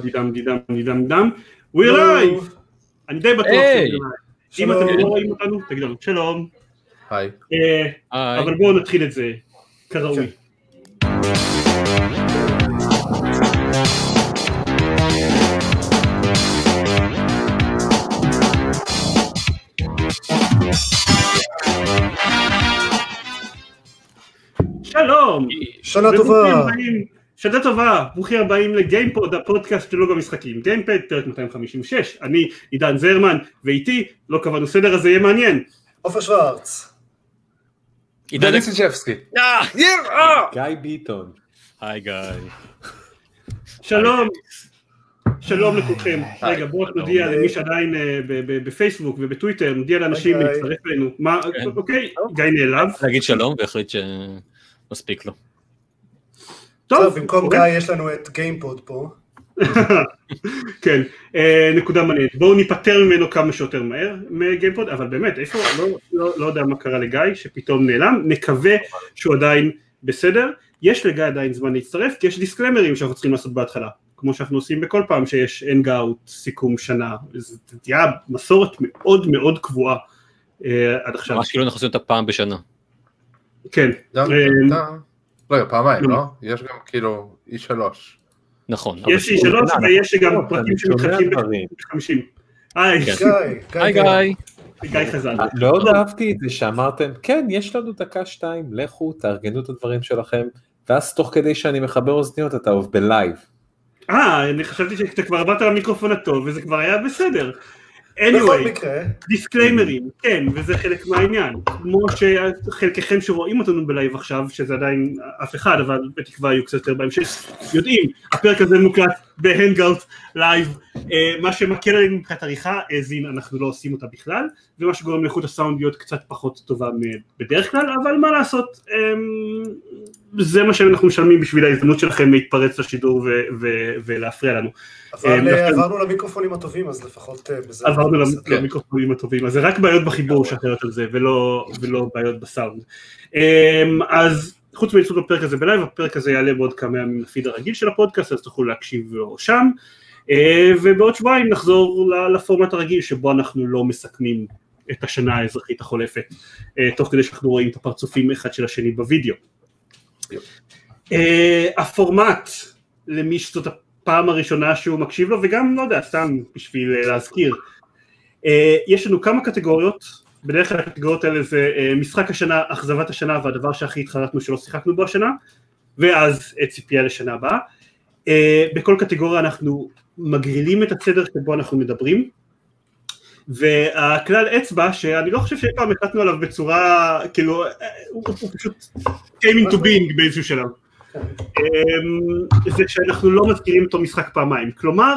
דידם דידם דידם דם, we're live! אני די בטוח. אם אתם לא רואים אותנו, תגידו לנו שלום, היי. אה. אבל בואו נתחיל את זה כראוי. שלום! שנה טובה. שנה טובה, ברוכים הבאים לגיימפוד, הפודקאסט של בלוג המשחקים, גיימפד, פרק 256, אני עידן זרמן, ואיתי, לא קבענו סדר, אז זה יהיה מעניין. עופר שוורץ. עידן דני סיג'בסקי. גיא ביטון. היי גיא. שלום, שלום לכולכם. רגע, בואו. נודיע למי שעדיין אה, בפייסבוק ובטוויטר, נודיע לאנשים. להצטרף אלינו. מה, כן. אוקיי, גיא נעלב. להגיד שלום והחליט שמספיק לו. טוב, במקום אוקיי. גיא יש לנו את גיימפוד פה. כן, אה, נקודה מעניינת. בואו ניפטר ממנו כמה שיותר מהר מגיימפוד, אבל באמת, איפה, לא, לא, לא יודע מה קרה לגיא, שפתאום נעלם, נקווה שהוא עדיין בסדר. יש לגיא עדיין זמן להצטרף, כי יש דיסקלמרים שאנחנו צריכים לעשות בהתחלה, כמו שאנחנו עושים בכל פעם שיש hangout סיכום שנה. זו תהיה מסורת מאוד מאוד קבועה אה, עד עכשיו. ממש כאילו אנחנו עושים אותה פעם בשנה. כן, רגע, פעמיים, לא. לא? יש גם כאילו אי שלוש. נכון. אבל יש לי סיכום שלוש שנה, ויש גם נכון, פרקים שמתחלקים דברים. ב-50. היי, כן. גיא, היי גיא. גיא. גיא חזן. מאוד אהבתי את זה שאמרתם, כן, יש לנו דקה שתיים, לכו, תארגנו את הדברים שלכם, ואז תוך כדי שאני מחבר אוזניות אתה עוב בלייב. אה, אני חשבתי שאתה כבר עברת למיקרופון הטוב וזה כבר היה בסדר. Anyway, disclaimerים, כן, וזה חלק מהעניין. כמו שחלקכם שרואים אותנו בלייב עכשיו, שזה עדיין אף אחד, אבל בתקווה יהיו קצת יותר בהמשך, יודעים, הפרק הזה מוקלט ב Hangout Live, אה, מה שמקל עלינו מבחינת עריכה, האזין, אנחנו לא עושים אותה בכלל, ומה שגורם לאיכות הסאונד להיות קצת פחות טובה מבדרך כלל, אבל מה לעשות, אמ, זה מה שאנחנו משלמים בשביל ההזדמנות שלכם להתפרץ לשידור ולהפריע לנו. אבל אה, אה, עברנו למיקרופונים הטובים, אז לפחות אה, בזה. עברנו למיקרופונים הטובים, אז זה רק בעיות בחיבור שאחראית על זה, ולא, ולא בעיות בסאונד. אמ, אז חוץ מלצפות בפרק הזה בלייב, הפרק הזה יעלה בעוד כמה ימים לפיד הרגיל של הפודקאסט, אז תוכלו להקשיב לו שם, אה, ובעוד שבועיים נחזור לפורמט הרגיל, שבו אנחנו לא מסכמים את השנה האזרחית החולפת, אה, תוך כדי שאנחנו רואים את הפרצופים אחד של השני בווידאו. אה, הפורמט, למי שזאת הפעם הראשונה שהוא מקשיב לו, וגם, לא יודע, סתם בשביל להזכיר, יש לנו כמה קטגוריות, בדרך כלל הקטגוריות האלה זה אה, משחק השנה, אכזבת השנה והדבר שהכי התחרטנו שלא שיחקנו בו השנה, ואז ציפייה לשנה הבאה. אה, בכל קטגוריה אנחנו מגרילים את הסדר שבו אנחנו מדברים, והכלל אצבע, שאני לא חושב שאי פעם החלטנו עליו בצורה, כאילו, אה, הוא הוא פשוט came into being באיזשהו שלב. אמ, זה שאנחנו לא מזכירים אותו משחק פעמיים, כלומר,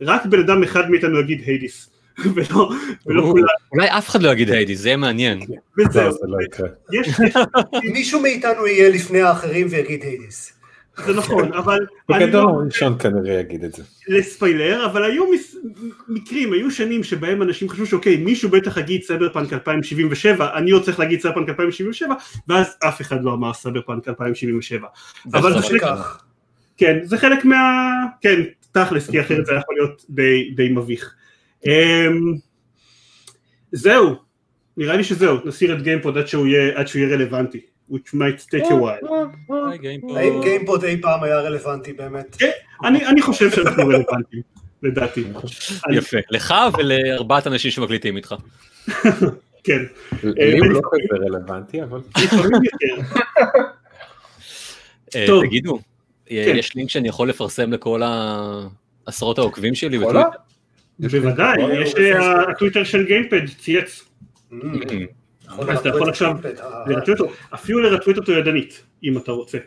רק בן אדם אחד מאיתנו יגיד היידיס, ולא כולם, אולי אף אחד לא יגיד היידיס, זה יהיה מעניין. וזהו, לא, לא מישהו מאיתנו יהיה לפני האחרים ויגיד היידיס. זה נכון, אבל אני בגדול לא, הראשון כנראה יגיד את זה. לספיילר, אבל היו מקרים, היו שנים שבהם אנשים חשבו שאוקיי, מישהו בטח יגיד סייברפאנק 2077, אני עוד צריך להגיד סייברפאנק 2077, ואז אף אחד לא אמר סייברפאנק 2077. אבל זה חלק. כן, זה חלק מה... כן, תכלס, כי אחרת זה יכול להיות די, די מביך. Um, זהו, נראה לי שזהו, נשאיר את גיימפוד עד שהוא יהיה, רלוונטי, which might take a while. האם גיימפוד אי פעם היה רלוונטי באמת? כן, אני, אני חושב שאנחנו רלוונטיים, לדעתי. יפה. לך ולארבעת אנשים שמקליטים איתך. כן, לי הוא לא ולפעמים- כזה רלוונטי, אבל. אה. תגידו, אה, כן. יש לינק שאני יכול לפרסם לכל העשרות העוקבים שלי יכולה? בוודאי, יש בפייסבוק. אה, הטוויטר של גיימפד צייץ, Mm, אז אתה יכול עכשיו לרטוויט אותו, אפילו לרטוויט אותו ידנית, אם אתה רוצה.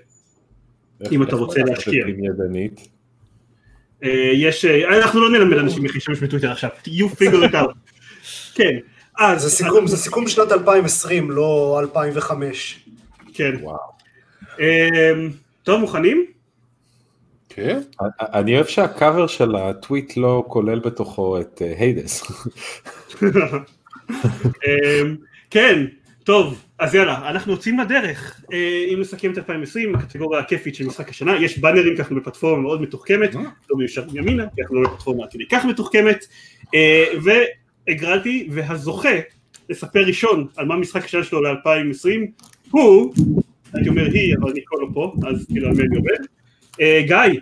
אם אתה רוצה להשקיע. אה, יש, אה, אנחנו לא נלמד אנשים איך להשתמש בטוויטר עכשיו, you figure it out. כן, אז, זה סיכום, זה סיכום שנת 2020, לא 2005. כן. וואו. אמ, טוב, מוכנים? כן? אני אוהב שהקאבר של הטוויט לא כולל בתוכו את אה, היידס. אמ, כן, טוב, אז יאללה, אנחנו יוצאים לדרך. אה, אם נסכם את 2020, הקטגוריה הכיפית של משחק השנה, יש באנרים, כי אנחנו בפלטפורמה מאוד מתוחכמת, לא מישר ימינה, כי אנחנו לא בפלטפורמה עד כדי כך מתוחכמת, אה, והגרלתי, והזוכה לספר ראשון על מה משחק השנה שלו ל-2020, הוא, הייתי אומר היא, אבל ניקו לא פה, אז כאילו על מי אני עובד, אה, גיא,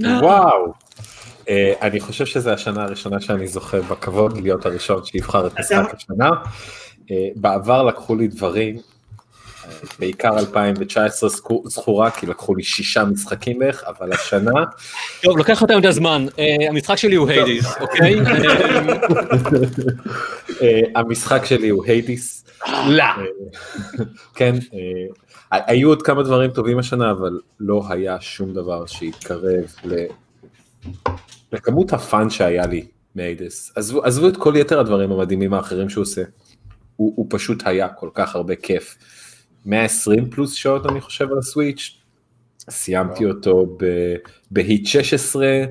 וואו. אה, אני חושב שזו השנה הראשונה שאני זוכה בכבוד להיות הראשון שיבחר את משחק השנה. אה, בעבר לקחו לי דברים, אה, בעיקר 2019 זכו- זכורה, כי לקחו לי שישה משחקים בערך, אבל השנה, טוב, לוקח אותם את הזמן. אה, המשחק שלי הוא היידיס, אוקיי? אה, אה, המשחק שלי הוא היידיס. לא. כן, אה, היו עוד כמה דברים טובים השנה, אבל לא היה שום דבר שהתקרב ל- לכמות ה fun שהיה לי מהיידס. עזבו, עזבו את כל יתר הדברים המדהימים האחרים שהוא עושה. הוא, הוא פשוט היה כל כך הרבה כיף. 120 פלוס שעות אני חושב על הסוויץ', סיימתי אותו ב- בהיט 16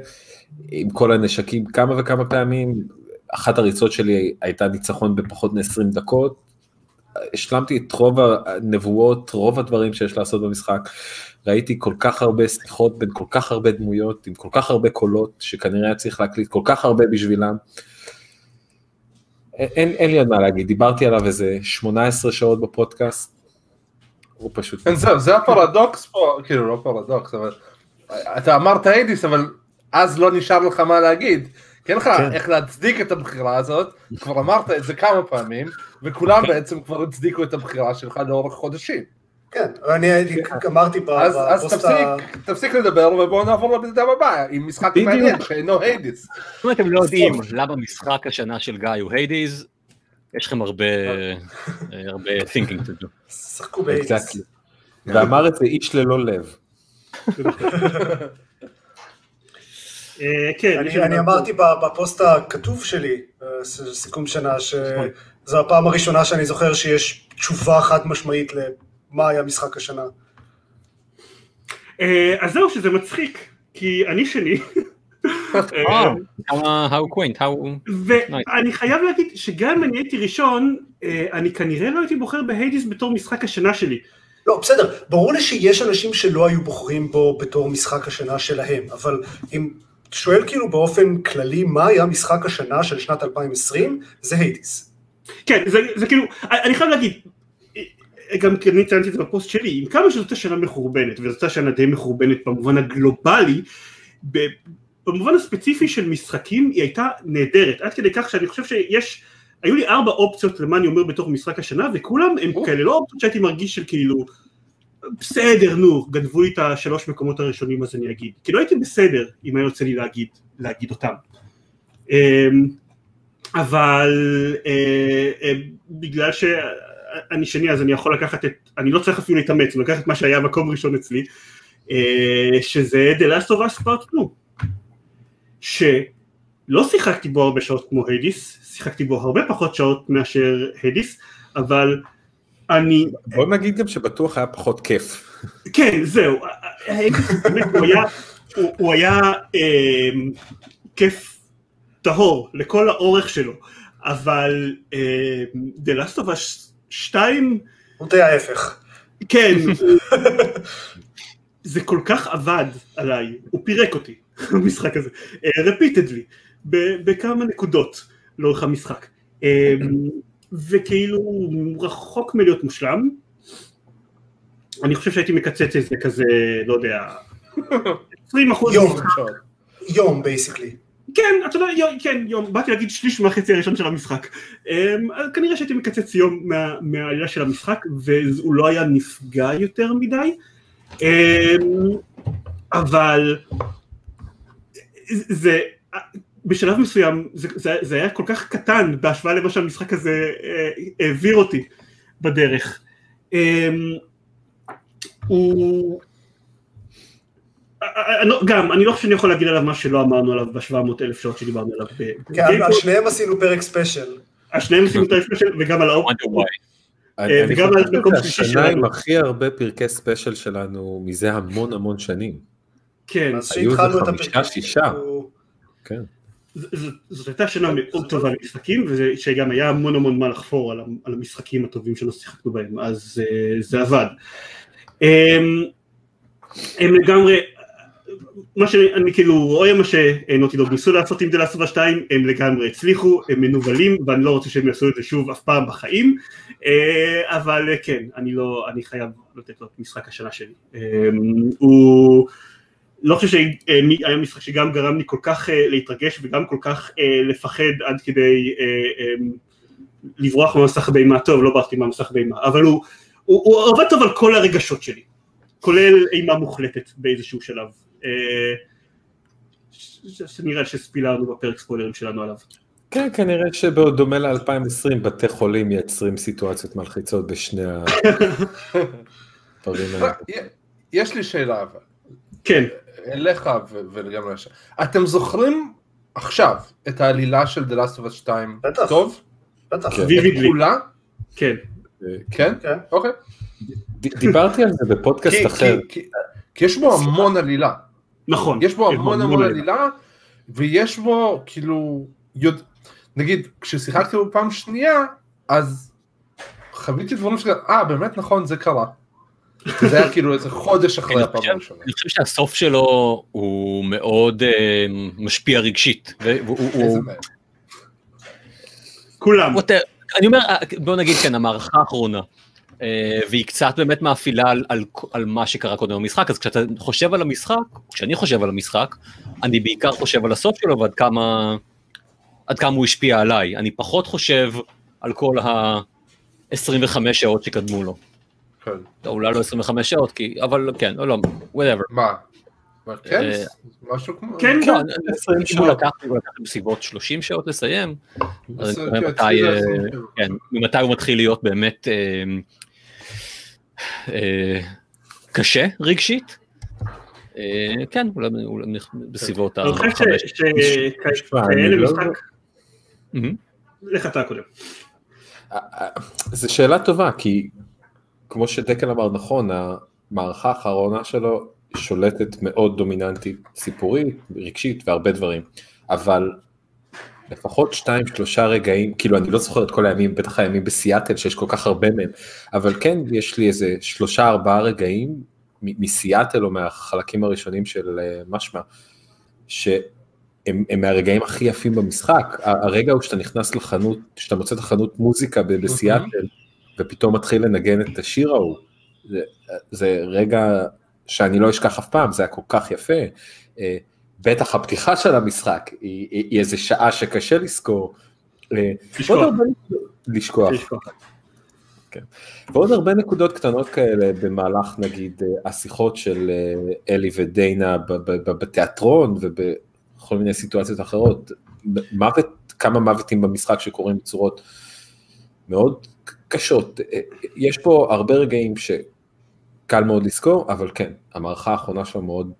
עם כל הנשקים כמה וכמה פעמים, אחת הריצות שלי הייתה ניצחון בפחות מ-20 דקות, השלמתי את רוב הנבואות, רוב הדברים שיש לעשות במשחק, ראיתי כל כך הרבה שיחות בין כל כך הרבה דמויות, עם כל כך הרבה קולות, שכנראה היה צריך להקליט כל כך הרבה בשבילם. אין, אין לי עוד מה להגיד, דיברתי עליו איזה 18 שעות בפודקאסט, הוא פשוט... כן, זהו, זה הפרדוקס פה, כאילו לא פרדוקס, אבל אתה אמרת היידיס, אבל אז לא נשאר לך מה להגיד. כי אין לך כן. איך להצדיק את הבחירה הזאת, כבר אמרת את זה כמה פעמים, וכולם בעצם כבר הצדיקו את הבחירה שלך לאורך חודשים. כן, אני הייתי- אמרתי אז אז בפוסט ה... תפסיק, תפסיק לדבר ובואו נעבור לבן אדם הבא, עם משחק. מעניין שאינו היידיס. אם אתם לא יודעים למה משחק השנה של גיא הוא היידיז, יש לכם הרבה אה, הרבה thinking to do. שחקו. Exactly. ואמר את זה איש ללא לב. אה, כן, אני אמרתי בפוסט הכתוב שלי, אה, סיכום שנה, שזו הפעם הראשונה שאני זוכר שיש תשובה חד משמעית למה היה משחק השנה. אה, אז זהו שזה מצחיק, כי אני שני. אה, כמה- how quaint, how... ואני חייב להגיד שגם אם אני הייתי ראשון, אה, אני כנראה לא הייתי בוחר בהיידיס בתור משחק השנה שלי. לא, בסדר, ברור לי שיש אנשים שלא היו בוחרים בו בתור משחק השנה שלהם, אבל אם שואל כאילו באופן כללי מה היה משחק השנה של שנת 2020, זה היידיס. כן, זה, זה כאילו, אני חייב להגיד, גם כי אני ציינתי את זה בפוסט שלי, עם כמה שזאת השנה מחורבנת, וזאת השנה די מחורבנת במובן הגלובלי, במובן הספציפי של משחקים היא הייתה נהדרת, עד כדי כך שאני חושב שיש, היו לי ארבע אופציות למה אני אומר בתור משחק השנה, וכולם הם כאלה לא אופציות שהייתי מרגיש של כאילו, בסדר, נו, גנבו לי את השלוש מקומות הראשונים אז אני אגיד, כאילו הייתי בסדר אם היה יוצא לי להגיד, להגיד אותם. אבל אה, אה, בגלל שאני שני אז אני יכול לקחת את, אני לא צריך אפילו להתאמץ, אני לוקח את מה שהיה מקום ראשון אצלי, אה, שזה The Last of Us Part 2, שלא שיחקתי בו הרבה שעות כמו היידיס, שיחקתי בו הרבה פחות שעות מאשר היידיס, אבל אני, בוא נגיד גם שבטוח היה פחות כיף. כן זהו, היידיס באמת הוא היה, הוא, הוא היה אה, כיף טהור לכל האורך שלו, אבל אה, The Last of Us 2 הוא די ההפך. כן, זה כל כך עבד עליי, הוא פירק אותי, המשחק הזה, repeatedly, בכמה נקודות לאורך המשחק, אה, וכאילו הוא רחוק מלהיות מושלם, אני חושב שהייתי מקצץ איזה כזה, לא יודע, 20 אחוז, יום, יום basically. כן, אתה יודע, יום, כן, יום, באתי להגיד שליש מהחצי הראשון של המשחק. אמ, כנראה שהייתי מקצץ יום מה- מהעלילה של המשחק, והוא לא היה נפגע יותר מדי, אמ, אבל זה, בשלב מסוים, זה, זה, זה היה כל כך קטן בהשוואה למה שהמשחק הזה אה, העביר אותי בדרך. אמ, הוא... אני לא- גם, אני לא חושב שאני יכול להגיד עליו מה שלא אמרנו עליו ב-700 אלף שעות שדיברנו עליו. כן, על-. שניהם עשינו פרק ספיישל. על שניהם עשינו את ההפרש וגם על האופ... wonder why. אני אני וגם על מקום שלישי השנה עם שלנו. הכי הרבה פרקי ספיישל שלנו מזה המון המון שנים. כן, אז היו שהתחלנו את חמישה, הפרק. שישה. הוא- כן. זאת הייתה שנה מאוד טובה למשחקים, ושגם היה המון המון מה לחפור על המשחקים הטובים שלא שיחקנו בהם, אז אה, זה עבד. אמ, הם לגמרי, מה שאני כאילו רואה מה שנוטי דוג ניסו לעשות עם דלסטובה 2, הם לגמרי הצליחו, הם מנוולים, ואני לא רוצה שהם יעשו את זה שוב אף פעם בחיים, אה, אבל אה, כן, אני לא, אני חייב לתת לו את משחק השנה שלי. אמ, הוא... לא חושב שהיה משחק שגם גרם לי כל כך אה, להתרגש וגם כל כך אה, לפחד עד כדי אה, אה, לברוח מהמסך באימה, טוב לא ברחתי מהמסך באימה, אבל הוא, הוא, הוא עובד טוב על כל הרגשות שלי, כולל אימה מוחלטת באיזשהו שלב, אה, שנראה שספילרנו בפרק ספוילרים שלנו עליו. כן, כנראה שבדומה ל-2020 בתי חולים מייצרים סיטואציות מלחיצות בשני הדברים האלה. יש לי שאלה אבל, כן, אליך ו- ולגם לשם. אתם זוכרים עכשיו את העלילה של The Last of Us 2 בטח. טוב? בטח. כן. ויבידלי, כולה? כן, כן? כן. אוקיי. דיברתי על זה בפודקאסט אחר. כי יש בו המון עלילה. נכון, יש בו המון המון עלילה, ויש בו כאילו, יודע- נגיד, כששיחקתי בו פעם שנייה, אז חוויתי דברים שכאלה, אה באמת נכון זה קרה. זה היה כאילו איזה חודש אחרי הפעם הראשונה. אני חושב שהסוף שלו הוא מאוד אה, משפיע רגשית. כולם. אני אומר, אה, בוא נגיד כן, המערכה האחרונה, והיא קצת באמת מאפילה על, על, על מה שקרה קודם במשחק, אז כשאתה חושב על המשחק, כשאני חושב על המשחק, אני בעיקר חושב על הסוף שלו ועד כמה, עד כמה הוא השפיע עליי. אני פחות חושב על כל ה-25 שעות שקדמו לו. כן. אולי לא 25 שעות, כי, אבל כן, לא, לא, whatever. מה? מה, כן? אה, משהו כמו... כן, אני- 20 אם הוא שעות. הוא לקח בסביבות 30 שעות לסיים, אז כן, אה. כן, ממתי הוא מתחיל להיות באמת אה, אה, קשה רגשית. אה, כן, אולי בסביבות אני חושב החמש. ש- ש- תשמע, אני כאלה לא- משחק. לך אתה קודם. זו שאלה טובה, כי כמו שדקל אמר נכון, המערכה האחרונה שלו שולטת מאוד דומיננטית סיפורית, רגשית והרבה דברים, אבל לפחות שתיים שלושה רגעים, כאילו אני לא זוכר את כל הימים, בטח הימים בסיאטל שיש כל כך הרבה מהם, אבל כן יש לי איזה שלושה ארבעה רגעים מסיאטל או מהחלקים הראשונים של אה, משמע, שהם הם מהרגעים הכי יפים במשחק, הרגע הוא שאתה נכנס לחנות, שאתה מוצא את החנות מוזיקה בסיאטל, ופתאום מתחיל לנגן את השיר ההוא, זה, זה רגע שאני לא אשכח אף פעם, זה היה כל כך יפה. בטח הפתיחה של המשחק היא, היא, היא איזה שעה שקשה לזכור. אה, לשכוח. הרבה- לשכוח. לשכוח. ועוד הרבה נקודות קטנות כאלה במהלך נגיד אה, השיחות של אה, אלי ודיינה ב- בתיאטרון ובכל מיני סיטואציות אחרות. מוות, כמה מוותים במשחק שקורים בצורות מאוד קשות. יש פה הרבה רגעים שקל מאוד לזכור, אבל כן, המערכה האחרונה שלו מאוד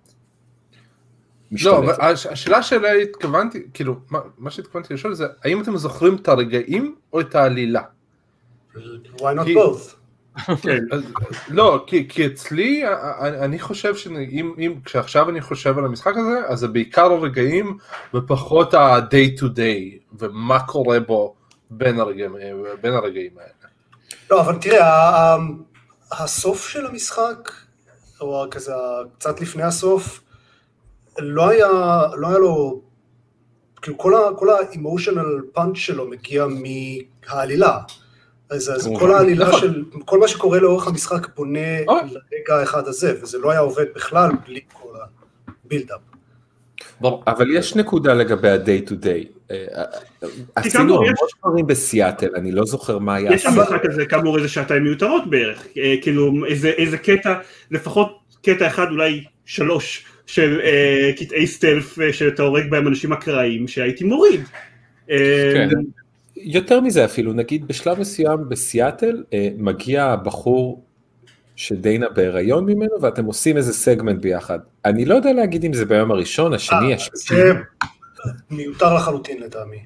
לא, משתלטת. אבל הש- השאלה שאליה התכוונתי, כאילו, מה- מה שהתכוונתי לשאול זה, האם אתם זוכרים את הרגעים או את העלילה? why not כי- both? כן. אז, לא, כי, כי אצלי, אני, אני חושב שאם, אם, כשעכשיו אני חושב על המשחק הזה, אז זה בעיקר הרגעים ופחות ה-day to day, ומה קורה בו בין הרגעים, בין הרגעים האלה. לא, אבל תראה, הסוף של המשחק, או כזה קצת לפני הסוף, לא היה, לא היה לו, כאילו כל, ה, כל האמושיונל פאנץ' שלו מגיע מהעלילה. אז, אז. כל העלילה נכון. של, כל מה שקורה לאורך המשחק בונה אוי. לרגע האחד הזה, וזה לא היה עובד בכלל בלי כל הבילדאפ. ברור. אבל יש נקודה לגבי ה-day to day. אה, אה, עשינו המון דברים בסיאטל, אני לא זוכר מה היה. יש במשחק הזה כאמור איזה שעתיים מיותרות בערך, אה, כאילו איזה קטע, לפחות קטע אחד אולי שלוש של אה, קטעי סטלף אה, שאתה הורג בהם אנשים אקראיים שהייתי מוריד. אה, כן. יותר מזה אפילו, נגיד בשלב מסוים בסיאטל אה, מגיע בחור שדיינה בהיריון ממנו ואתם עושים איזה סגמנט ביחד. אני לא יודע להגיד אם זה ביום הראשון, השני, השני, זה מיותר לחלוטין לטעמי.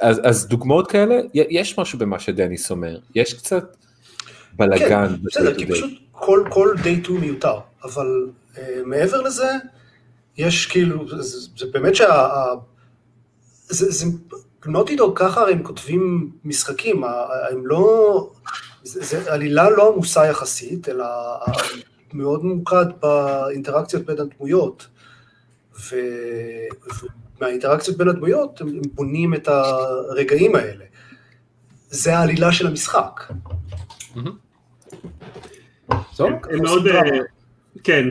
אז, אז דוגמאות כאלה, יש משהו במה שדניס אומר, יש קצת בלאגן. כן, בסדר, כי פשוט כל, כל day 2 מיותר, אבל uh, מעבר לזה, יש כאילו, זה, זה באמת זה, זה, נוטי דוג ככה הרי הם כותבים משחקים, הם לא, זה, זה עלילה לא עמוסה יחסית, אלא מאוד ממוקד באינטראקציות בין הדמויות. ו- ומהאינטראקציות בין הדמויות הם הם בונים את הרגעים האלה. זה העלילה של המשחק. טוב, הם מאוד, אה, כן.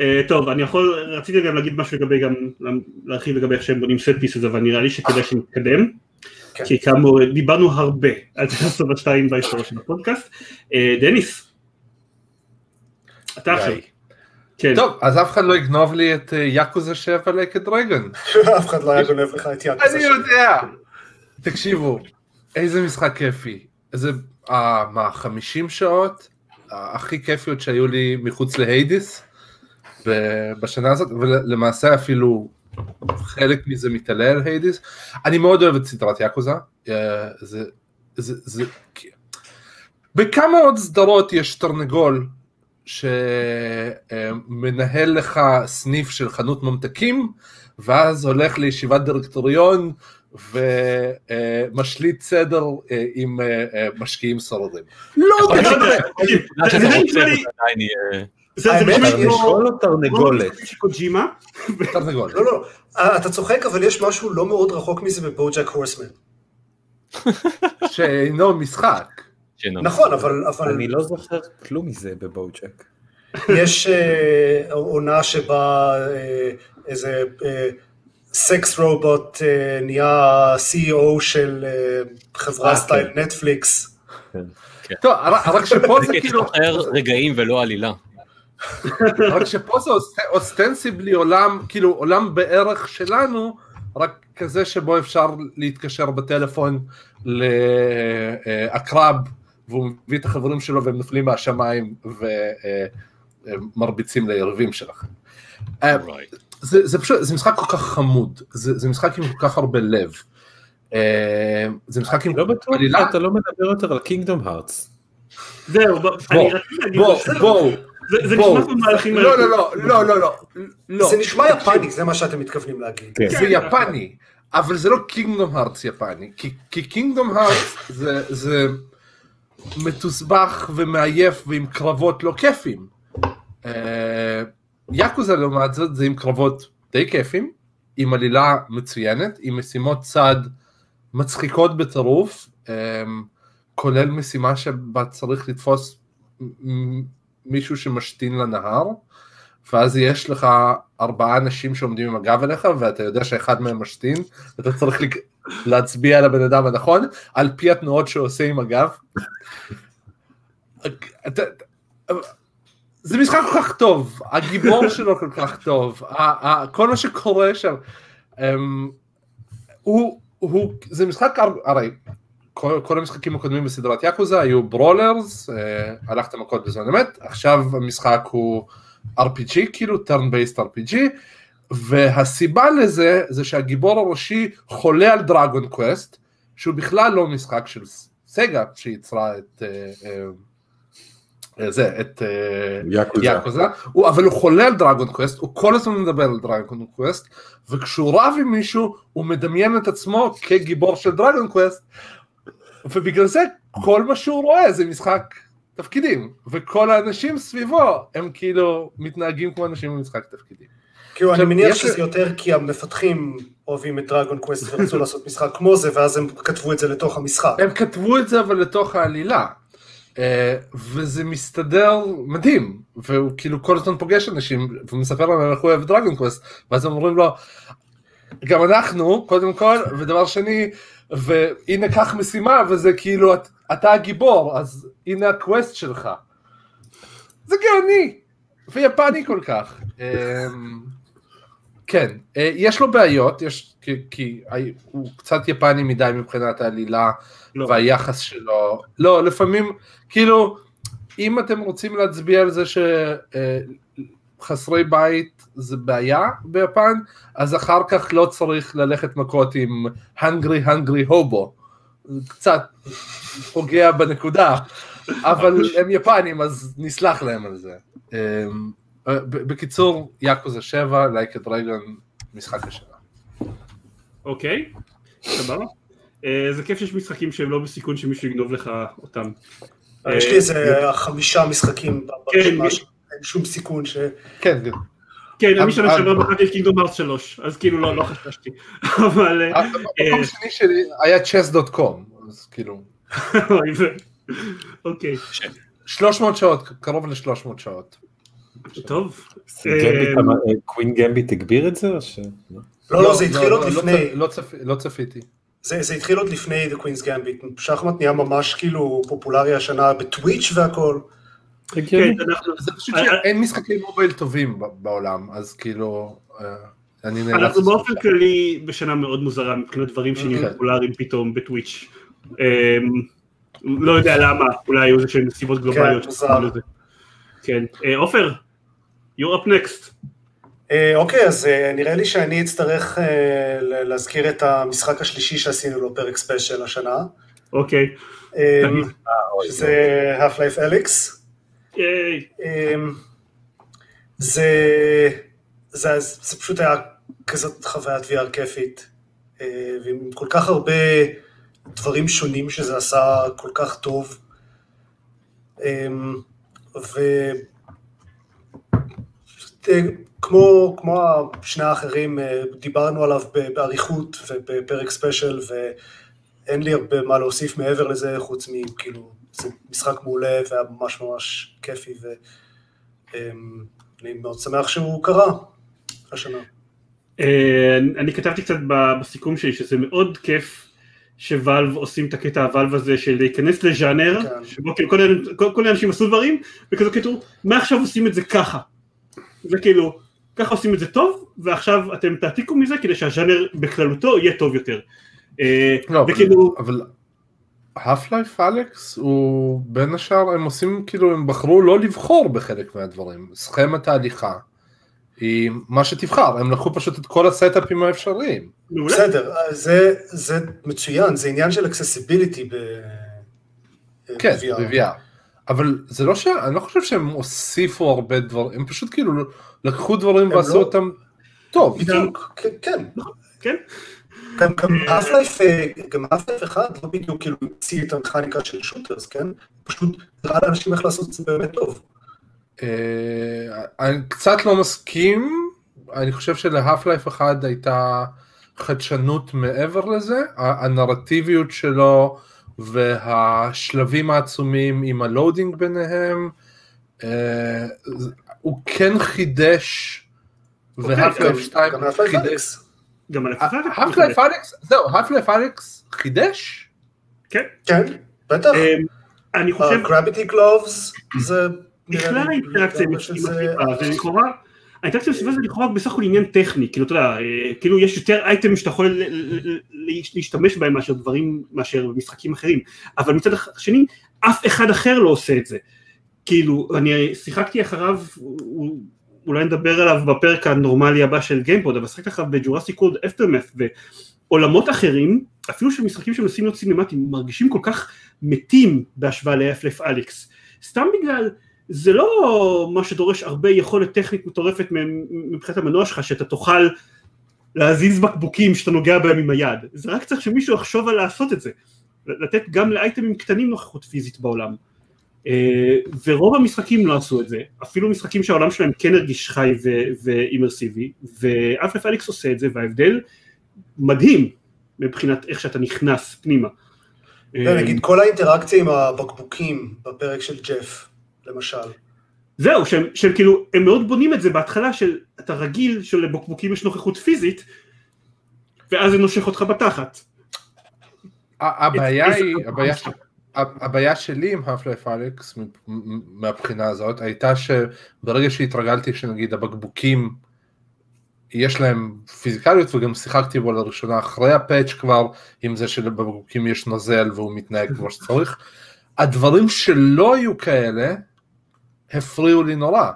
אה, טוב, אני יכול, רציתי גם להגיד משהו לגבי, גם להרחיב לגבי איך שהם בונים סט פיסס, אבל נראה לי שכדאי שנתקדם. כן. כי כאמור, דיברנו הרבה על טרנסובה 2 בהיסטוריה של הפודקאסט. אה, דניס, אתה עכשיו. כן. טוב, אז אף אחד לא יגנוב לי את יאקוזה 7 לקד דרגון. אף אחד לא היה גונב לך את יד אני יודע. תקשיבו, איזה משחק כיפי. איזה, אה, מה, 50 שעות? הכי כיפיות שהיו לי מחוץ להיידיס בשנה הזאת, ולמעשה אפילו חלק מזה מתעלה על היידיס. אני מאוד אוהב את סדרת יאקוזה. אה, זה, זה, זה, בכמה עוד סדרות יש תרנגול שמנהל לך סניף של חנות ממתקים, ואז הולך לישיבת דירקטוריון ומשליט סדר אה, עם אה, אה, משקיעים סוררים. לא זה לי- תרנגול או תרנגולת? קוג'ימה, תרנגול. לא, לא, אה, אתה צוחק, אבל יש משהו לא מאוד רחוק מזה בבוג'ק הורסמן. שאינו משחק. נכון, אבל, אבל אני לא זוכר כלום מזה בבואוצ'ק. יש אה, עונה שבה אה, איזה סקס רובוט נהיה CEO של חברה סטייל כן. נטפליקס. טוב, רק שפה זה כאילו, רגעים ולא עלילה. רק שפה זה אוסט- אוסטנסיבלי עולם, כאילו עולם בערך שלנו, רק כזה שבו אפשר להתקשר בטלפון לעקרב, והוא מביא את החברים שלו והם נופלים מהשמיים ומרביצים ליריבים שלכם. אה, Right. זה, זה פשוט, זה משחק כל כך חמוד, זה, זה משחק עם כל כך הרבה לב. אה, זה משחק עם לא בטוח. שאתה לא מדבר יותר על קינגדום הארטס. זהו, בוא, אני רציתי להגיד, בוא, בסדר, בואו, זה-. נשמע כמו מהלכים לא, לא, לא, לא, לא, לא, לא. זה נשמע יפני, זה מה שאתם מתכוונים להגיד. כן. זה יפני, אבל זה לא קינגדום הארטס יפני, כי- כי קינגדום הארטס זה- מתוסבך ומעייף ועם קרבות לא כיפים. אה, יאקוזה לעומת זאת זה עם קרבות די כיפים, עם עלילה מצוינת, עם משימות צד מצחיקות בטירוף, אה, כולל משימה שבה צריך לתפוס מישהו שמשתין לנהר, ואז יש לך ארבעה אנשים שעומדים עם הגב אליך, ואתה יודע שאחד מהם משתין, ואתה צריך להצביע על הבן אדם הנכון, על פי התנועות שהוא עושה עם הגב. זה משחק כל כך טוב, הגיבור שלו כל כך טוב, כל מה שקורה שם, אמ, הוא, הוא, זה משחק, הר- הרי כל, כל המשחקים הקודמים בסדרת יאקוזה היו ברולרס, אה, הלכת מכות בזמן אמת, עכשיו המשחק הוא RPG, כאילו turn based RPG, והסיבה לזה זה שהגיבור הראשי חולה על דרגון קווסט, שהוא בכלל לא משחק של סגה שיצרה את אה, אה, זה, את יאקוזה. יאקוזה, הוא, אבל הוא חולה על דרגון קווסט, הוא כל הזמן מדבר על דרגון קווסט, וכשהוא רב עם מישהו, הוא מדמיין את עצמו כגיבור של דרגון קווסט, ובגלל זה כל מה שהוא רואה זה משחק תפקידים, וכל האנשים סביבו הם כאילו מתנהגים כמו אנשים במשחק תפקידים. כאילו, אני מניח שזה יותר כי המפתחים אוהבים את דרגון קווסט ורצו לעשות משחק כמו זה, ואז הם כתבו את זה לתוך המשחק. הם כתבו את זה אבל לתוך העלילה. אה, וזה מסתדר מדהים, והוא כאילו כל הזמן פוגש אנשים, והוא מספר להם איך הוא אוהב דרגון קווסט, ואז הם אומרים לו, גם אנחנו, קודם כל, ודבר שני, והנה קח משימה, וזה כאילו, "את- אתה הגיבור, אז הנה ה quest שלך. זה גאוני, ויפני כל כך. אמ, כן, אה, יש לו בעיות, יש, כי, כי הוא קצת יפני מדי מבחינת העלילה לא. והיחס שלו. לא, לפעמים, כאילו, אם אתם רוצים להצביע על זה שחסרי בית זה בעיה ביפן, אז אחר כך לא צריך ללכת מכות עם hungry hungry hobo. זה קצת פוגע בנקודה, אבל הם יפנים אז נסלח להם על זה. אמ, ב- בקיצור, יאקוזה 7, לייקה דרגון, משחק השנה. אוקיי, סבבה. אה, זה כיף שיש משחקים שהם לא בסיכון שמישהו יגנוב לך אותם. יש לי איזה חמישה משחקים כן, ברשימה שום סיכון ש... כן, כן. כן, אני שנה אה, שעברה בחרתי את קינגדום ארץ 3, אז כאילו לא לא חששתי. אבל... אה, המקום השני שלי היה chess.com, אז כאילו, אוקיי, 300 שעות, קרוב ל-300 שעות. טוב. אה, אה, קווין גמביט הגביר את זה או ש... לא? לא, לא, זה התחיל עוד לא לפני, צפ- לא צפ- לא צפיתי. זה זה התחיל עוד לפני The Queen's Gambit. שחמט נהיה ממש כאילו פופולרי השנה בטוויץ' והכל. כן. אנחנו- זה פשוט אה, שאין משחקי מובייל טובים בעולם, אז כאילו, אה, אני נאלץ... אנחנו באופן. כללי בשנה מאוד מוזרה מבחינת דברים שנהיים אוקיי. פופולריים פתאום בטוויץ'. אמ, לא יודע למה, אולי היו איזה שהן נסיבות גלובליות. שקראו לזה. כן, אה, עופר, you're up next. אה, אוקיי, אז אה, נראה לי שאני אצטרך אה, להזכיר את המשחק השלישי שעשינו לו פרק ספיישל השנה. אוקיי. אה, תגיד. שזה Half-Life Alyx. ייי. אמ, זה, זה, זה פשוט היה כזאת חוויית VR כיפית, אה, ועם כל כך הרבה דברים שונים שזה עשה כל כך טוב. אמ, וכמו כמו שני האחרים, אה, דיברנו עליו באריכות ובפרק ספיישל, ואין לי הרבה מה להוסיף מעבר לזה, חוץ מכאילו, זה משחק מעולה והיה ממש ממש כיפי, ואני מאוד שמח שהוא קרה השנה. אה, אני כתבתי קצת בסיכום שלי שזה מאוד כיף שוואלב עושים את הקטע הוואלב הזה של להיכנס לז'אנר, כן. שבו כאילו כל, כל, כל האנשים עשו דברים, וכזה כאילו, מה עכשיו עושים את זה ככה? זה כאילו, ככה עושים את זה טוב, ועכשיו אתם תעתיקו מזה כדי שהז'אנר בכללותו יהיה טוב יותר. אה, לא, אבל- וכאילו, אבל Half-Life אלכס הוא בין השאר הם עושים כאילו הם בחרו לא לבחור בחלק מהדברים סכמת ההליכה היא מה שתבחר הם לקחו פשוט את כל ה stuff-ים האפשריים. בסדר, זה, זה מצוין, זה עניין של accessibility ב... כן ב-VR. אבל זה לא ש... אני לא חושב שהם הוסיפו הרבה דברים הם פשוט כאילו לקחו דברים ועשו לא- אותם טוב בדיוק, כן, כן. גם גם Half-Life, אה, Half-Life 1 לא בדיוק כאילו המציא את המכניקה של shooters, כן? פשוט הראה לאנשים איך לעשות את זה באמת טוב. אה, אני קצת לא מסכים, אני חושב של Half-Life 1 הייתה חדשנות מעבר לזה, הנרטיביות שלו והשלבים העצומים עם ה loading ביניהם, אה, הוא כן חידש, ו Half-Life 2 גם Half-Life חידש, Alyx. גם על Half-Life Alyx, זהו, Half-Life Alyx חידש, כן. כן, בטח. אה, אני חושב, gravity gloves זה... נראה בכלל האינטראקציה עם הסביבה, זה לכאורה, האינטראקציה בסביבה זה לכאורה בסך הכל עניין טכני, כאילו אתה יודע, אה, כאילו יש יותר item-ים שאתה יכול להשתמש בהם מאשר דברים, מאשר במשחקים אחרים, אבל מצד השני, אף אחד אחר לא עושה את זה. כאילו, אני שיחקתי אחריו, הוא- אולי נדבר עליו בפרק הנורמלי הבא של גיימפוד, אבל שיחקתי אחריו בג'ורסיק World Aftermath, ועולמות אחרים, אפילו שמשחקים שמנסים להיות סינמטיים, מרגישים כל כך מתים בהשוואה לאפלף אליקס. סתם בגלל, זה לא מה שדורש הרבה יכולת טכנית מטורפת מבחינת המנוע שלך, שאתה תוכל להזיז בקבוקים שאתה נוגע בהם עם היד. זה רק צריך שמישהו יחשוב על לעשות את זה. לתת גם לאייטמים קטנים נוכחות פיזית בעולם. אה, ורוב המשחקים לא עשו את זה, אפילו משחקים שהעולם שלהם כן הרגיש חי ואימרסיבי, ואף אליקס עושה את זה, וההבדל מדהים מבחינת איך שאתה נכנס פנימה. כן, נגיד כל האינטראקציה עם הבקבוקים בפרק של ג'ף, למשל. זהו, שהם, שהם כאילו, הם מאוד בונים את זה בהתחלה של אתה רגיל שלבקבוקים יש נוכחות פיזית, ואז זה נושך אותך בתחת. הבעיה היא, הבעיה הבעיה שלי עם האף-לייף אלכס מהבחינה הזאת הייתה שברגע שהתרגלתי שנגיד הבקבוקים יש להם פיזיקליות וגם שיחקתי בו לראשונה אחרי הפאץ' כבר עם זה שבבקבוקים יש נוזל והוא מתנהג כמו שצריך הדברים שלא היו כאלה הפריעו לי נורא.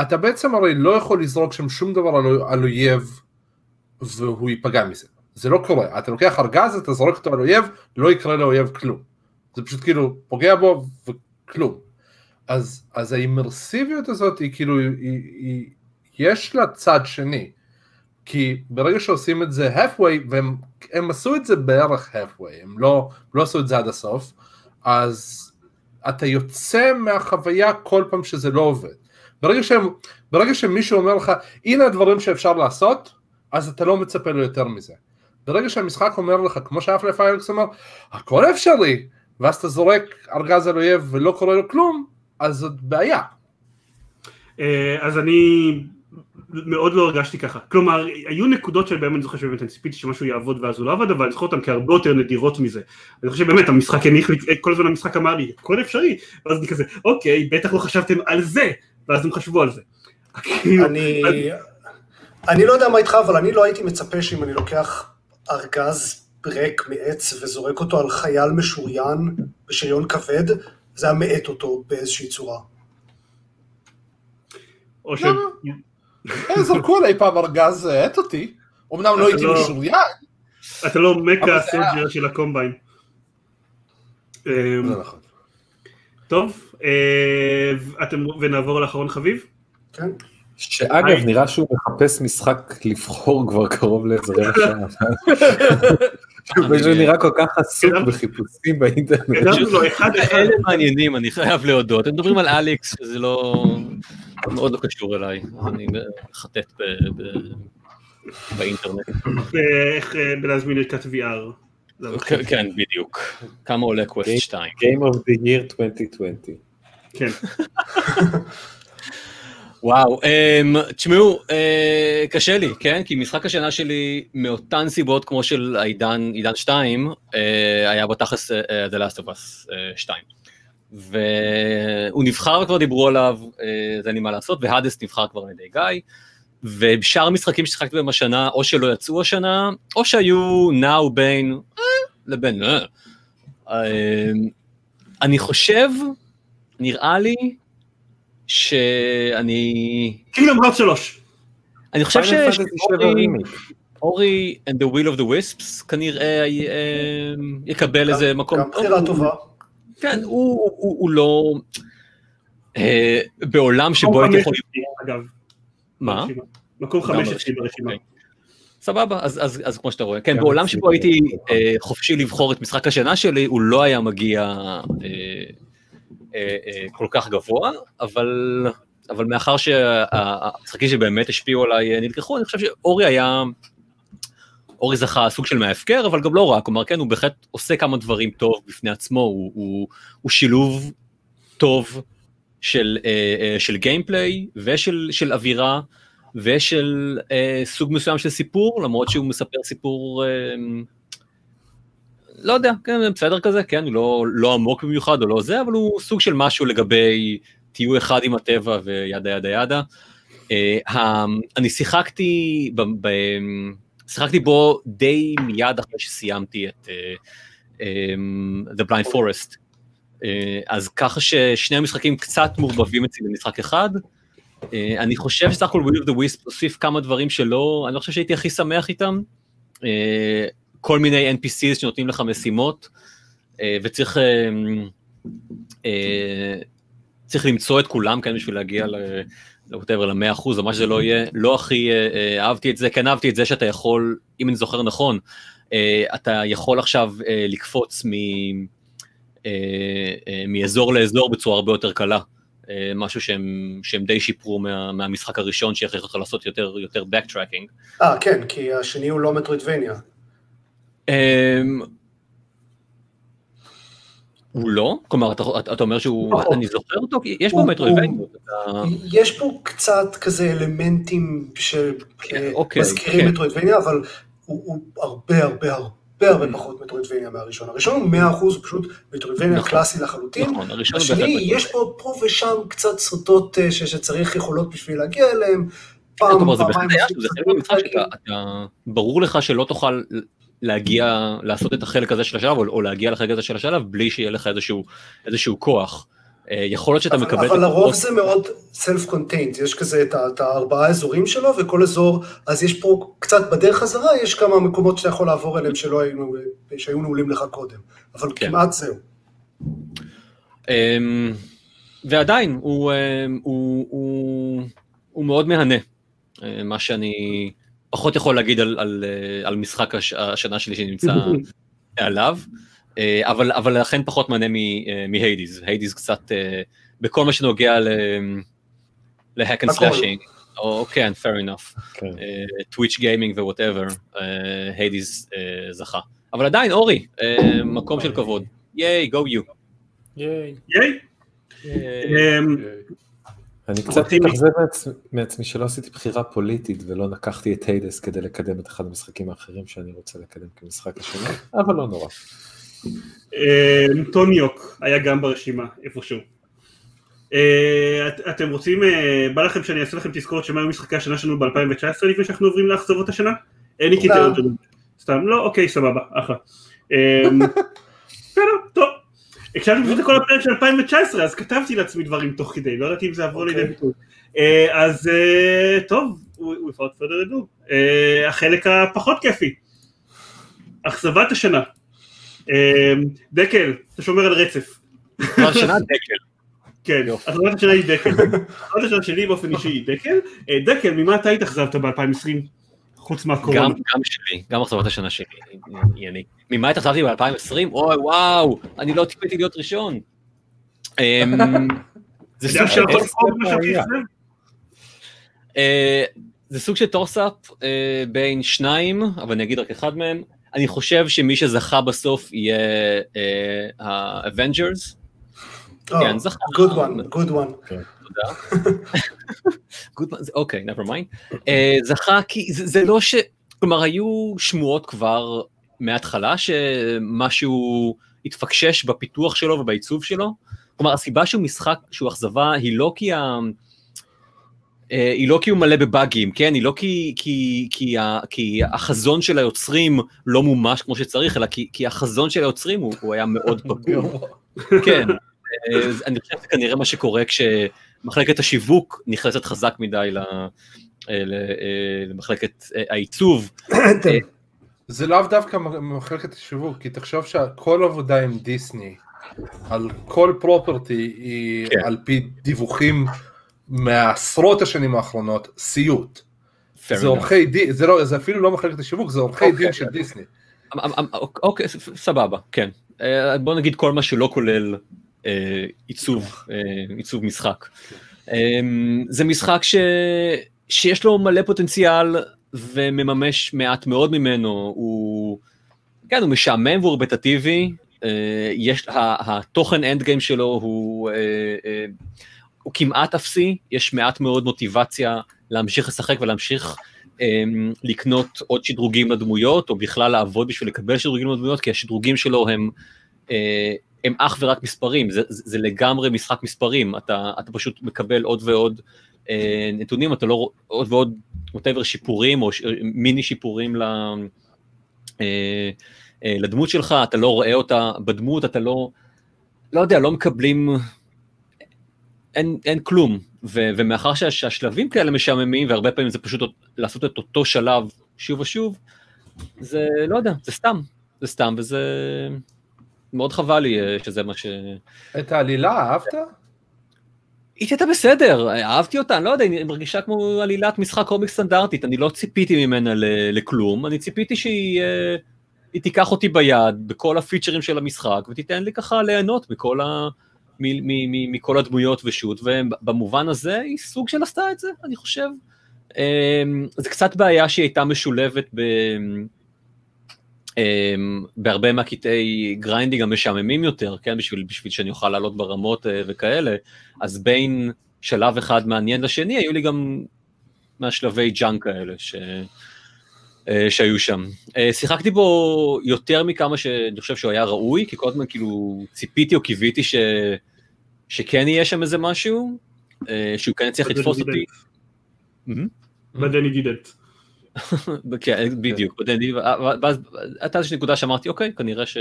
אתה בעצם הרי לא יכול לזרוק שם שום דבר על, על אויב והוא ייפגע מזה. זה לא קורה. אתה לוקח ארגז אתה זורק אותו על אויב לא יקרה לאויב כלום זה פשוט כאילו פוגע בו וכלום. אז, אז האימרסיביות הזאת היא כאילו, היא, היא, יש לה צד שני. כי ברגע שעושים את זה halfway, והם הם עשו את זה בערך halfway, הם לא, לא עשו את זה עד הסוף, אז אתה יוצא מהחוויה כל פעם שזה לא עובד. ברגע, שהם, ברגע שמישהו אומר לך, הנה הדברים שאפשר לעשות, אז אתה לא מצפה לו יותר מזה. ברגע שהמשחק אומר לך, כמו שאפלה פיירקס אמר, הכל אפשרי, ואז אתה זורק ארגז על אויב ולא קורה לו כלום, אז זאת בעיה. אה, אז אני מאוד לא הרגשתי ככה. כלומר, היו נקודות שבהם אני זוכר שבאמת אני ציפיתי שמשהו יעבוד ואז הוא לא עבד, אבל אני זוכר אותן כהרבה יותר נדירות מזה. אני חושב שבאמת המשחק הניח לי, כל הזמן המשחק אמר לי, הכל אפשרי, ואז אני כזה, אוקיי, בטח לא חשבתם על זה, ואז הם חשבו על זה. כאילו, אני, אני לא יודע מה איתך, אבל אני לא הייתי מצפה שאם אני לוקח ארגז ריק מעץ וזורק אותו על חייל משוריין בשריון כבד, זה היה מאט אותו באיזושהי צורה. או ש... אה, זרקו עליי פעם ארגז, זה האט אותי. אמנם לא הייתי לא- משוריין. אתה לא זה הסנג'ר של הקומביין. אמ, זה נכון. טוב, אה, אתם, ונעבור לאחרון חביב. כן? שאגב. נראה שהוא מחפש משחק לבחור כבר קרוב לאיזה רבע שעה. פשוט נראה כל כך עסוק. בחיפושים באינטרנט. אחד. אלה מעניינים, אני חייב להודות. הם מדברים על אליקס, שזה לא... מאוד לא קשור אליי. אני מחטט באינטרנט. ואיך אה, בלהזמין ערכת VR. לא, כן, כן, בדיוק. כמה עולה קווסט 2? Game of the Year 2020. כן. וואו, um, תשמעו, uh, קשה לי, כן? כי משחק השנה שלי, מאותן סיבות כמו של העידן, עידן 2, uh, היה בתכלס uh, The Last of Us uh, 2. והוא נבחר וכבר דיברו עליו, uh, זה אין לי מה לעשות, והאדס נבחר כבר על ידי גיא. ושאר המשחקים ששיחקתי בהם השנה, או שלא יצאו השנה, או שהיו נעו בין אה, לבין אה. אה, אני חושב, נראה לי, שאני... קינגדום הארט 3. אני חושב ש- שאורי-. אורי and the will of the wisps כנראה אה, יקבל איזה מקום. גם בחירה טובה. כן, הוא- לא... אה, בעולם שבו הייתי יכול... אגב. מה? מקום חמש אצלי ברשימה. אוקיי. סבבה, אז, אז, אז כמו שאתה רואה, כן, בעולם שבו הייתי. אה, חופשי לבחור את משחק השנה שלי, הוא לא היה מגיע אה, כל כך גבוה, אבל, אבל מאחר שהמשחקים שבאמת השפיעו עליי אה, נלקחו, אני חושב שאורי היה, אורי זכה סוג של מההפקר, אבל גם לא רק, כלומר, כן, הוא בהחלט עושה כמה דברים טוב בפני עצמו, הוא, הוא, הוא שילוב טוב של, אה, אה, של גיימפליי ושל של אווירה. ושל אה, סוג מסוים של סיפור, למרות שהוא מספר סיפור, אה, לא יודע, כן, בסדר כזה, כן, לא, לא עמוק במיוחד או לא זה, אבל הוא סוג של משהו לגבי תהיו אחד עם הטבע וידה ידה ידה. ה- אני שיחקתי, ב, ב, שיחקתי בו די מיד אחרי שסיימתי את אה, אה, The Blind Forest. אה, אז ככה ששני המשחקים קצת מעורבבים אצלי במשחק אחד. אה, אני חושב שסך הכל Will of the Wisp הוסיף כמה דברים שלא, אני לא חושב שהייתי הכי שמח איתם. אה, כל מיני NPCs שנותנים לך משימות, אה, וצריך אה, אה, צריך למצוא את כולם כאן בשביל להגיע ל... ל-whatever, ל-100 אחוז, או מה שזה לא יהיה, לא הכי אה, אה, אהבתי את זה, כן אהבתי את זה שאתה יכול, אם אני זוכר נכון, אתה יכול עכשיו לקפוץ מ, מאזור לאזור בצורה הרבה יותר קלה. משהו שהם, שהם די שיפרו מה, מהמשחק הראשון שיכריח אותך לעשות יותר, יותר backtracking. אה, כן, כי השני הוא לא מטרוידבניה. אמ, הוא לא? כלומר, אתה, אומר שהוא, נכון. אני זוכר אותו? יש מטרוידבניות. אתה- יש פה קצת כזה אלמנטים כן, שמזכירים כן. מטרוידבניה, אבל הוא הרבה הרבה הרבה הרבה פחות מטרוידבניה מהראשון. הראשון הוא 100% הוא פשוט מטרוידבניה נכון. קלאסי לחלוטין. נכון, הראשון השני. יש פה פה ושם קצת סרטות אה, ש- שצריך יכולות בשביל להגיע אליהם. פעם, זה פעמיים זה חלק מהמשחק ברור לך שלא תוכל להגיע, לעשות את החלק הזה של השלב, או, או להגיע לחלק הזה של השלב, בלי שיהיה לך איזשהו, איזשהו כוח. אה, יכול להיות שאתה אבל- מקבל... אבל לרוב זה מאוד contained, יש כזה את את הארבעה אזורים שלו, וכל אזור, אז יש פה קצת בדרך חזרה, יש כמה מקומות שאתה יכול לעבור אליהם שלא היינו, שהיו נעולים לך קודם, אבל כן. כמעט זהו. אמ, ועדיין, הוא, אמ, הוא, הוא, הוא מאוד מהנה, אה, מה שאני, פחות יכול להגיד על, על, אה, על משחק הש, השנה שלי שנמצא עליו, אה, אבל, אבל לכן פחות מענה אה, מ Hades, Hades קצת בכל מה שנוגע ל hack and slashing, או כן, fair enough, twitch gaming ו whatever, Hades זכה. אבל עדיין אורי, מקום של כבוד, yay, go you. yay. אני קצת מתאכזב מעצמי שלא עשיתי בחירה פוליטית ולא לקחתי את Hades כדי לקדם את אחד המשחקים האחרים שאני רוצה לקדם כמשחק השני, אבל לא נורא. אמ, טוניוק היה גם ברשימה איפשהו. אה, אתם רוצים, אה, בא לכם שאני אעשה לכם תזכורת שמה היו משחקי השנה שלנו ב-2019 לפני שאנחנו עוברים לאכזבות השנה? אין לי קיטריות. סתם, לא, אוקיי, סבבה, אחלה. בסדר, טוב. הקשבתי פשוט לכל הפרק של 2019, אז כתבתי לעצמי דברים תוך כדי, לא ידעתי אם זה יבוא לידי אוקיי. ביטוי. אה, אז אה, טוב, without further ado, אה, החלק הפחות כיפי, אכזבת השנה. דקל, אתה שומר על רצף. השנה דקל. כן, אכזבת השנה היא דקל. אכזבת השנה שלי באופן אישי היא דקל. דקל, ממה אתה התאכזבת ב-2020? חוץ מהקורונה. גם, גם שלי, גם מחזורת השנה שלי, יניק. ממה התאכזבתי ב-2020? אוי וואו, אני לא ציפיתי להיות ראשון. אמ, זה סוג של אה, זה סוג של toss-up אה, בין שניים, אבל אני אגיד רק אחד מהם. אני חושב שמי שזכה בסוף יהיה ה Avengers. Oh, כן, זכה. Good one, good one. תודה. אוקיי, never mind. אה, זכה כי זה לא ש... כלומר, היו שמועות כבר מההתחלה שמשהו התפקשש בפיתוח שלו ובעיצוב שלו. כלומר, הסיבה שהוא משחק, שהוא אכזבה, היא לא כי ה... אה, היא לא כי הוא מלא בבאגים, כן? היא לא כי, כי, כי, כי החזון של היוצרים לא מומש כמו שצריך, אלא כי, כי החזון של היוצרים הוא, הוא היה מאוד פגור. כן, אה, אני חושב שכנראה מה שקורה כשמחלקת השיווק נכנסת חזק מדי אה, למחלקת העיצוב. זה לאו דווקא מחלקת השיווק, כי תחשוב שכל עבודה עם דיסני, על כל פרופרטי היא כן. על פי דיווחים מעשרות השנים האחרונות, סיוט. זה עורכי דין, זה, לא, זה אפילו לא מחלקת השיווק, זה עורכי okay. אוקיי. דין של דיסני. אמ, אמ, אמ, אוקיי, סבבה, כן. אה, בוא נגיד כל מה שלא כולל אה, עיצוב, אה, עיצוב משחק. זה משחק ש... שיש לו מלא פוטנציאל ומממש מעט מאוד ממנו, הוא, כן, הוא משעמם והוא רבטטיבי, יש, התוכן אנד גיים שלו הוא, הוא כמעט אפסי, יש מעט מאוד מוטיבציה להמשיך לשחק ולהמשיך לקנות עוד שדרוגים לדמויות, או בכלל לעבוד בשביל לקבל שדרוגים לדמויות, כי השדרוגים שלו הם הם אך ורק מספרים, זה, זה, זה לגמרי משחק מספרים, אתה, אתה פשוט מקבל עוד ועוד אה, נתונים, אתה לא, עוד ועוד, whatever, שיפורים או ש, מיני שיפורים ל, אה, אה, לדמות שלך, אתה לא רואה אותה בדמות, אתה לא, לא יודע, לא מקבלים, אין, אין כלום, ו, ומאחר שה, שהשלבים כאלה משעממים, והרבה פעמים זה פשוט לעשות את אותו שלב שוב ושוב, זה, לא יודע, זה סתם, זה סתם, וזה... מאוד חבל לי אה, שזה מה ש... את העלילה אהבת? היא הייתה בסדר, אהבתי אותה, אני לא יודע, היא מרגישה כמו עלילת משחק קומיק סטנדרטית, אני לא ציפיתי ממנה לכלום, אני ציפיתי שהיא אה, תיקח אותי ביד בכל ה feature-ים של המשחק ותיתן לי ככה ליהנות מכל, ה, מ, מ, מ, מכל הדמויות ושות, ובמובן הזה היא סוג של עשתה את זה, אני חושב. אה, זה קצת בעיה שהיא הייתה משולבת ב... Um, בהרבה מהקטעי grinding המשעממים יותר, כן, בשביל, בשביל שאני אוכל לעלות ברמות uh, וכאלה, אז בין שלב אחד מעניין לשני, היו לי גם מהשלבי junk האלה ש, uh, שהיו שם. Uh, שיחקתי בו יותר מכמה שאני חושב שהוא היה ראוי, כי כל הזמן כאילו ציפיתי או קיוויתי ש, שכן יהיה שם איזה משהו, uh, שהוא כן יצליח לתפוס אותי. But then he didn't. כן, בדיוק, ואז הייתה איזושהי נקודה שאמרתי, אוקיי, כנראה ש...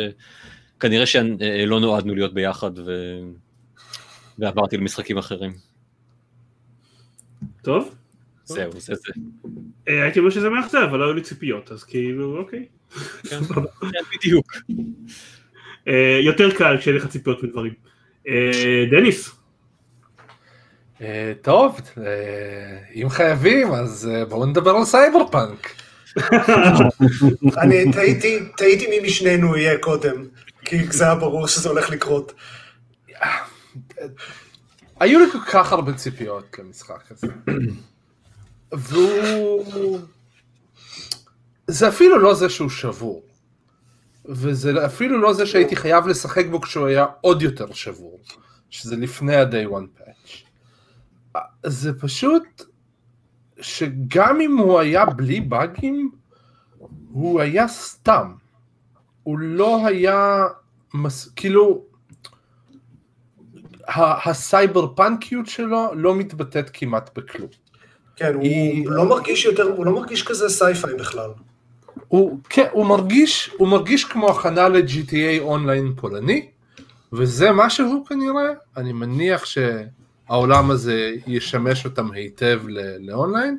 כנראה שלא נועדנו להיות ביחד ועברתי למשחקים אחרים. טוב. זהו, זה זה. אה, הייתי אומר שזה מאכזב, אבל לא היו לי ציפיות, אז כאילו, אוקיי. כן, כן בדיוק. אה, יותר קל כשאין לך ציפיות מדברים. אה, דניס. אה, טוב, אה, אם חייבים, אז אה, בואו נדבר על סייבר פאנק. אני תהיתי, תהיתי מי משנינו יהיה קודם, כי זה היה ברור שזה הולך לקרות. היו לי כל כך הרבה ציפיות למשחק הזה. והוא... זה אפילו לא זה שהוא שבור. וזה אפילו לא זה שהייתי חייב לשחק בו כשהוא היה עוד יותר שבור. שזה לפני ה-day one patch. זה פשוט שגם אם הוא היה בלי באגים, הוא היה סתם. הוא לא היה, מס... כאילו, הסייבר פאנקיות שלו לא מתבטאת כמעט בכלום. כן, הוא היא- לא מרגיש יותר, הוא לא מרגיש כזה sci-fi בכלל. הוא, כן, הוא מרגיש, הוא מרגיש כמו הכנה ל-GTA אונליין פולני, וזה מה שהוא כנראה, אני מניח שהעולם הזה ישמש אותם היטב לאונליין,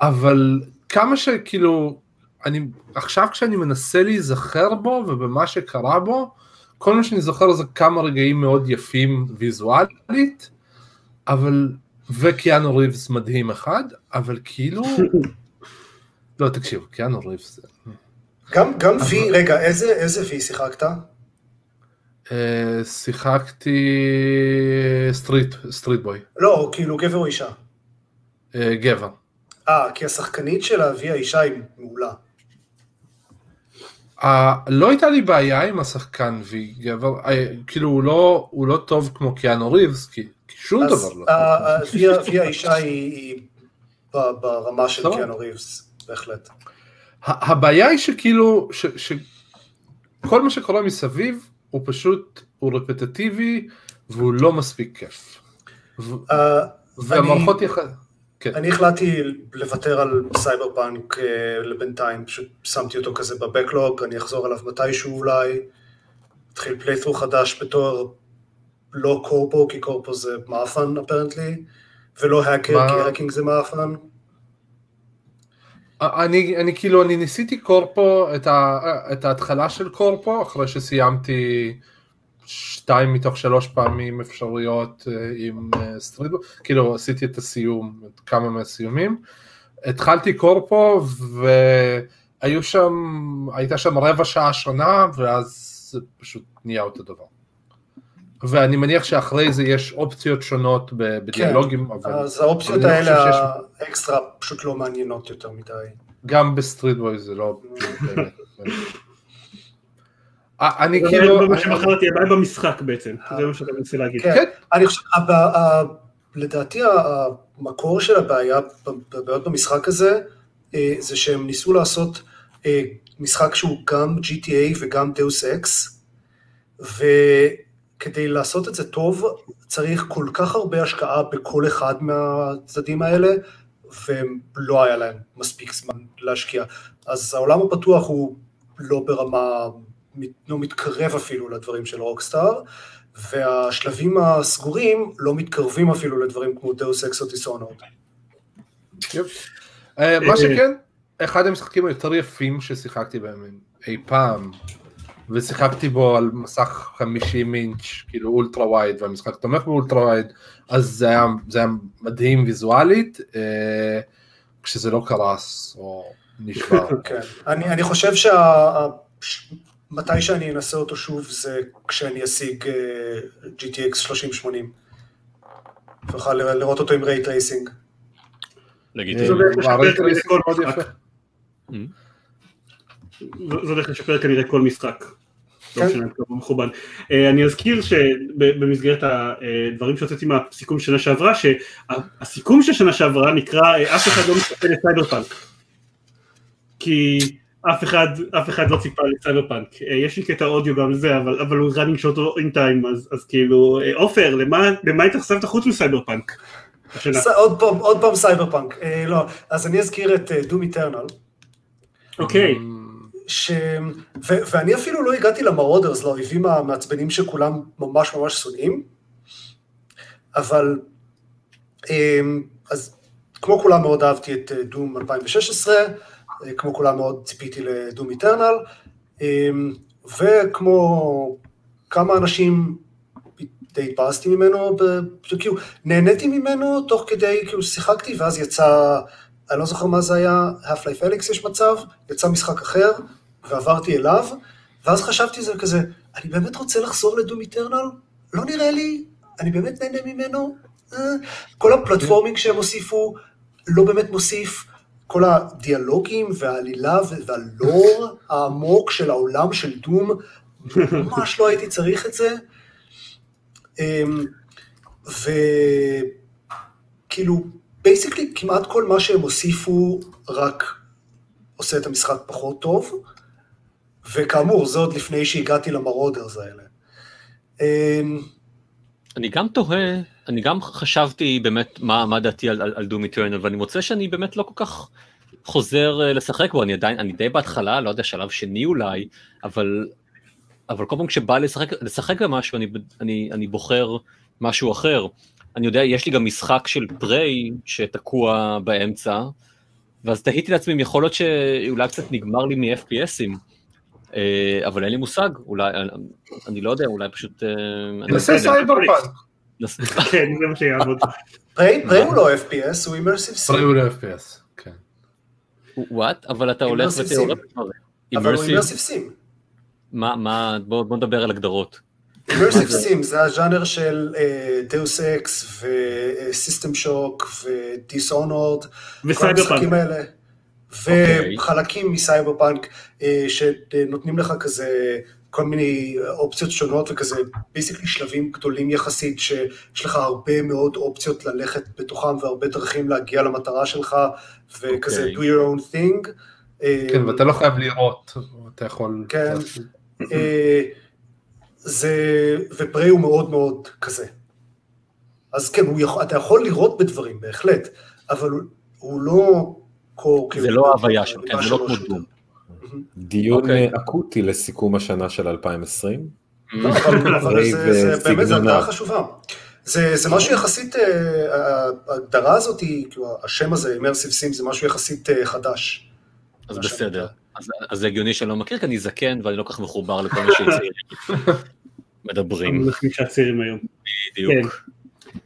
אבל כמה שכאילו, אני, עכשיו כשאני מנסה להיזכר בו ובמה שקרה בו, כל מה שאני זוכר זה כמה רגעים מאוד יפים ויזואלית, אבל, וקיאנו ריבס מדהים אחד, אבל כאילו, לא תקשיב, קיאנו ריבס, גם, גם V, רגע, איזה, איזה V שיחקת? אה, שיחקתי street, street boy, לא, כאילו גבר או אישה. אה, גבר. אה, כי השחקנית של ה-V האישה היא מעולה. אה, לא הייתה לי בעיה עם השחקן V גבר, אה, כאילו הוא לא, הוא לא טוב כמו קיאנו ריבס, כי, כי שום אז דבר לא טוב. V האישה היא, היא ב- ברמה של. קיאנו ריבס, בהחלט. הבעיה היא שכאילו, ש, שכל מה שקורה מסביב הוא פשוט, הוא repetitive-י והוא לא מספיק כיף. אה, והמערכות יח... כן. אני החלטתי לוותר על סייבר פאנק אה, לבינתיים, פשוט שמתי אותו כזה ב backlog, אני אחזור אליו מתישהו אולי, התחיל playthrough חדש בתור לא corpo, כי corpo זה מאפן apparently, ולא hacker, מה? כי hacking זה מאפן. אני, אני כאילו, אני ניסיתי corpo, את, ה, את ההתחלה של corpo, אחרי שסיימתי שתיים מתוך שלוש פעמים אפשריות אה, עם אה, street, כאילו עשיתי את הסיום, את כמה מהסיומים. התחלתי corpo והיו שם, הייתה שם רבע שעה שונה, ואז זה פשוט נהיה אותו דבר. ואני מניח שאחרי זה יש אופציות שונות ב- בדיאלוגים, אבל אז האופציות האלה, שיש- האקסטרה, פשוט לא מעניינות יותר מדי. גם ב Street Boy זה לא באמת. אה, אני זה כאילו, מה שבחרתי, הבעיה במשחק בעצם, זה מה שאתה מנסה להגיד. כן, כן. אני חושב, הב- ה- לדעתי המקור של הבעיה, בבעיות במשחק הזה, אה, זה שהם ניסו לעשות אה, משחק שהוא גם GTA וגם Deus Ex, וכדי לעשות את זה טוב, צריך כל כך הרבה השקעה בכל אחד מהצדדים האלה, ולא היה להם מספיק זמן להשקיע. אז העולם הפתוח הוא לא ברמה, לא מתקרב אפילו לדברים של רוקסטאר, והשלבים הסגורים לא מתקרבים אפילו לדברים כמו Deus Ex או Dishonored. אה, מה שכן, אחד המשחקים היותר יפים ששיחקתי בהם אי פעם, ושיחקתי בו על מסך 50 אינץ', כאילו ultra wide, והמשחק תומך ב ultra wide, אז זה היה, זה היה מדהים ויזואלית, אה, כשזה לא קרס או נשבר. כן. אני, אני חושב שמתי שאני אנסה אותו שוב זה כשאני אשיג אה, GTX 3080. ואוכל לרא- לראות אותו עם ray tracing. לגיטימי. זה הולך לשפר כנראה כל משחק. לא כן. משנה כמה מכובד. אה, אני אזכיר שבמסגרת הדברים שהוצאתי מהסיכום שנה שעברה, שהסיכום של שנה שעברה נקרא אה, אף אחד לא מצפה לסייבר פאנק. כי אף אחד, אף אחד לא ציפה לסייבר פאנק. אה, יש לי קטע אודיו גם לזה, אבל, אבל הוא running short in time, אז, אז כאילו, עופר, למה, למה התאכזבת חוץ מסייבר פאנק? עוד פעם, עוד פעם סייבר פאנק. אה, לא, אז אני אזכיר את Doom Eternal. אוקיי. ש... ו... ואני אפילו לא הגעתי ל Marauders, לאויבים המעצבנים שכולם ממש ממש שונאים, אבל אמ, אז כמו כולם מאוד אהבתי את אה, דום 2016, אה, כמו כולם מאוד ציפיתי לדום איטרנל, אמ, וכמו כמה אנשים די התבאסתי ממנו, כאילו נהניתי ממנו תוך כדי, כאילו שיחקתי ואז יצא, אני לא זוכר מה זה היה, Half-Life Alyx יש מצב, יצא משחק אחר ועברתי אליו, ואז חשבתי זה כזה, אני באמת רוצה לחזור לדום איטרנל? לא נראה לי, אני באמת נהנה ממנו? אה, כל ה platforming שהם הוסיפו לא באמת מוסיף, כל הדיאלוגים והעלילה והלור העמוק של העולם של Doom, ממש לא הייתי צריך את זה. אמ, וכאילו, basically כמעט כל מה שהם הוסיפו רק עושה את המשחק פחות טוב, וכאמור, זה עוד לפני שהגעתי למרודרס האלה. אמ, אני גם תוהה, אני גם חשבתי באמת מה, מה דעתי על, על, על דום איטרנל, ואני מוצא שאני באמת לא כל כך חוזר אה, לשחק בו, אני עדיין, אני די בהתחלה, לא יודע, שלב שני אולי, אבל, אבל כל פעם כשבא לשחק, לשחק במשהו, אני, אני, אני בוחר משהו אחר. אני יודע, יש לי גם משחק של פריי שתקוע באמצע, ואז תהיתי לעצמי אם יכול להיות שאולי קצת נגמר לי מ-FPSים. אה, אבל אין לי מושג, אולי, אני לא יודע, אולי פשוט... אה, אני- תנסה סייבר פאנק. כן, זה מה שיעבוד. Prey הוא לא FPS, הוא אימרסיב סים, פריי הוא ל-FPS, כן. What? אבל אתה יורה. בדברים. אבל הוא immersive? immersive sim. מה, מה, בוא נדבר על הגדרות. immersive sim זה הז'אנר של Deus Ex ו System Shock ו Dishonored, כל וחלקים מסייבר פאנק אה, שנותנים לך כזה כל מיני אופציות שונות וכזה basically שלבים גדולים יחסית שיש לך הרבה מאוד אופציות ללכת בתוכם והרבה דרכים להגיע למטרה שלך וכזה אוקיי. do your own thing. אה, כן, ואתה לא חייב לירות, אתה יכול... כן. אה, זה, ו Prey הוא מאוד מאוד כזה. אז כן, יכול, אתה יכול לירות בדברים, בהחלט, אבל הוא לא קור. זה לא ההוויה שלו, כן, זה לא כמו דום. דיון אוקיי. אקוטי לסיכום השנה של 2020. לא, אבל, זה, באמת. הגדרה חשובה. זה, זה משהו יחסית, אה, ההגדרה הזאת, כאילו, השם הזה, immersive sim, זה משהו יחסית אה, חדש. אז בסדר. אז, אז זה הגיוני שאני לא מכיר, כי אני זקן ואני לא כל כך מחובר לכל מה שצעירים מדברים. המונחים שהצעירים היום. בדיוק.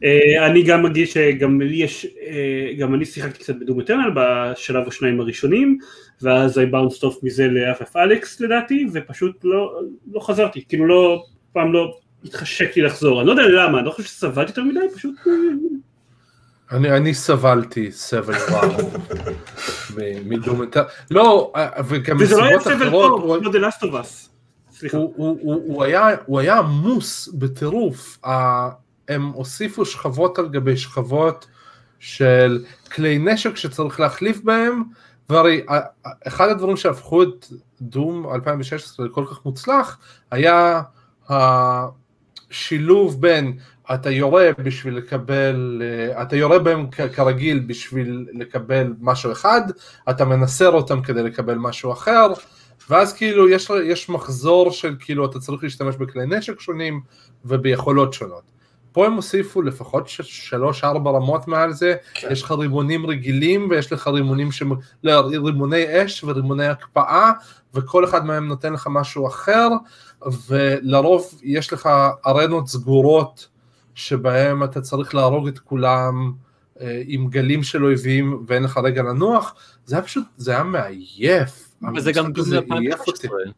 אה, אני גם אגיד שגם לי יש, אה, גם אני שיחקתי קצת בדום אטרנל בשלב השניים הראשונים, ואז I bounced off מזה ל-FF אלכס לדעתי, ופשוט לא, לא חזרתי, כאילו לא, פעם לא התחשק לי לחזור, אני לא יודע למה, אני לא חושב שסבלתי יותר מדי, פשוט אה, אני, אני סבלתי סבל רע מ- מדומטר, לא, אה, וגם וזה לא היה מסיבות סבל אחרות, טוב, כמו The Last of Us. הוא, הוא, הוא, הוא, היה, עמוס בטירוף, הם הוסיפו שכבות על גבי שכבות של כלי נשק שצריך להחליף בהם, והרי ה- ה- אחד הדברים שהפכו את דום 2016 לכל כך מוצלח, היה השילוב בין אתה יורה בשביל לקבל, אה, אתה יורה בהם כרגיל בשביל לקבל משהו אחד, אתה מנסר אותם כדי לקבל משהו אחר, ואז כאילו יש, יש מחזור של כאילו אתה צריך להשתמש בכלי נשק שונים וביכולות שונות. פה הם הוסיפו לפחות ש- שלוש ארבע רמות מעל זה, כן. יש לך רימונים רגילים ויש לך רימונים ש... לא, רימוני אש ורימוני הקפאה וכל אחד מהם נותן לך משהו אחר ולרוב יש לך ארנות סגורות שבהם אתה צריך להרוג את כולם אה, עם גלים של אויבים ואין לך רגע לנוח, זה היה פשוט, זה היה מעייף. וזה גם דום הזה עייף אותי. ל-2016.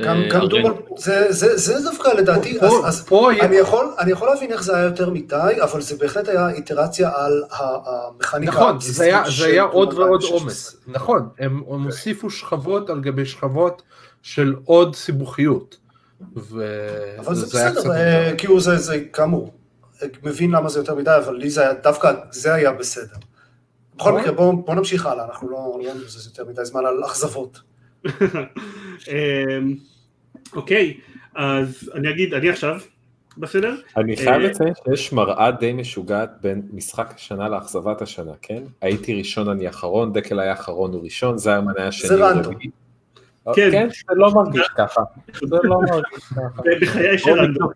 גם, גם דום, זה, זה, זה דווקא לדעתי, אז, פה- אז פה היה- אני, יכול, אני יכול להבין איך זה היה יותר מדי, אבל זה בהחלט היה איטרציה על המכניקה נכון, זה היה, זה היה עוד ועוד 2016. עומס, נכון, הם, הם הוסיפו שכבות על גבי שכבות של עוד סיבוכיות. ו- אבל זה היה בסדר, אה. כאילו זה, זה כאמור, מבין למה זה יותר מדי, אבל לי זה היה, דווקא זה היה בסדר. בכל נכון. מקרה, בואו בוא נמשיך הלאה, אנחנו לא לא נבזבז יותר מדי זמן על אכזבות. אמ, אוקיי, אז אני אגיד, אני עכשיו, בסדר? אני חייב אה, לציין שיש מראה די משוגעת בין משחק השנה לאכזבת השנה, כן? הייתי ראשון, אני אחרון, דקל היה אחרון, הוא ראשון, זיירמן היה שני, הוא רנדום. כן. כן, זה לא מרגיש ככה. זה לא מרגיש ככה. בחיי של רנדום.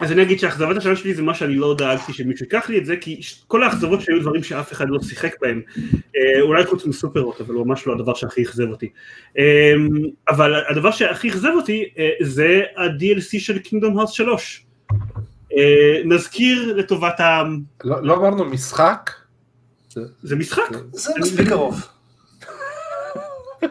אז אני אגיד שהאכזבת השנה שלי זה מה שאני לא דאגתי שמישהו ייקח לי את זה, כי כל האכזבות שהיו דברים שאף אחד לא שיחק בהם, אה, אולי חוץ מסופרות, אבל הוא ממש לא הדבר שהכי אכזב אותי. אה, אבל הדבר שהכי אכזב אותי אה, זה ה-DLC של Kingdom Hearts 3. אה, נזכיר לטובת העם, לא לא אמרנו משחק? זה משחק, זה מספיק קרוב.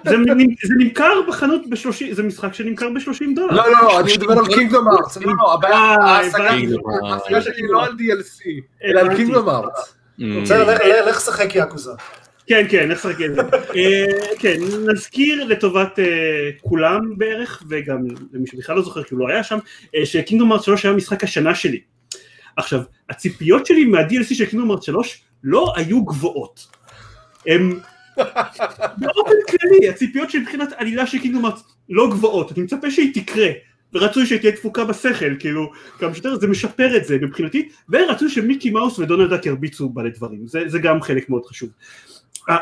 זה נמ- זה נמכר בחנות ב-30, זה משחק שנמכר ב-30 דולר. לא, לא, אני מדבר על קינגדום ארץ. לא, לא, הבעיה, אה, ההשגה הבנתי. ההשגה שלי לא על DLC, אלא על. קינגדום ארץ. בסדר, לך- לך- לך שחק יאקוזה. כן, כן, איך לשחק את זה. אה, כן, נזכיר לטובת אה, כולם בערך, וגם למי שבכלל לא זוכר כי הוא לא היה שם, אה, שקינגדום ארץ 3 היה משחק השנה שלי. עכשיו, הציפיות שלי מה-DLC של קינגדום ארץ 3 לא היו גבוהות. הם באופן כללי, הציפיות שלי מבחינת עלילה של קינגדום ארץ לא גבוהות, אני מצפה שהיא תקרה. ורצוי שהיא תהיה דפוקה בשכל, כאילו, כמה שיותר זה משפר את זה מבחינתי, ורצוי שמיקי מאוס ודונלד דאק ירביצו בה לדברים, זה, זה גם חלק מאוד חשוב.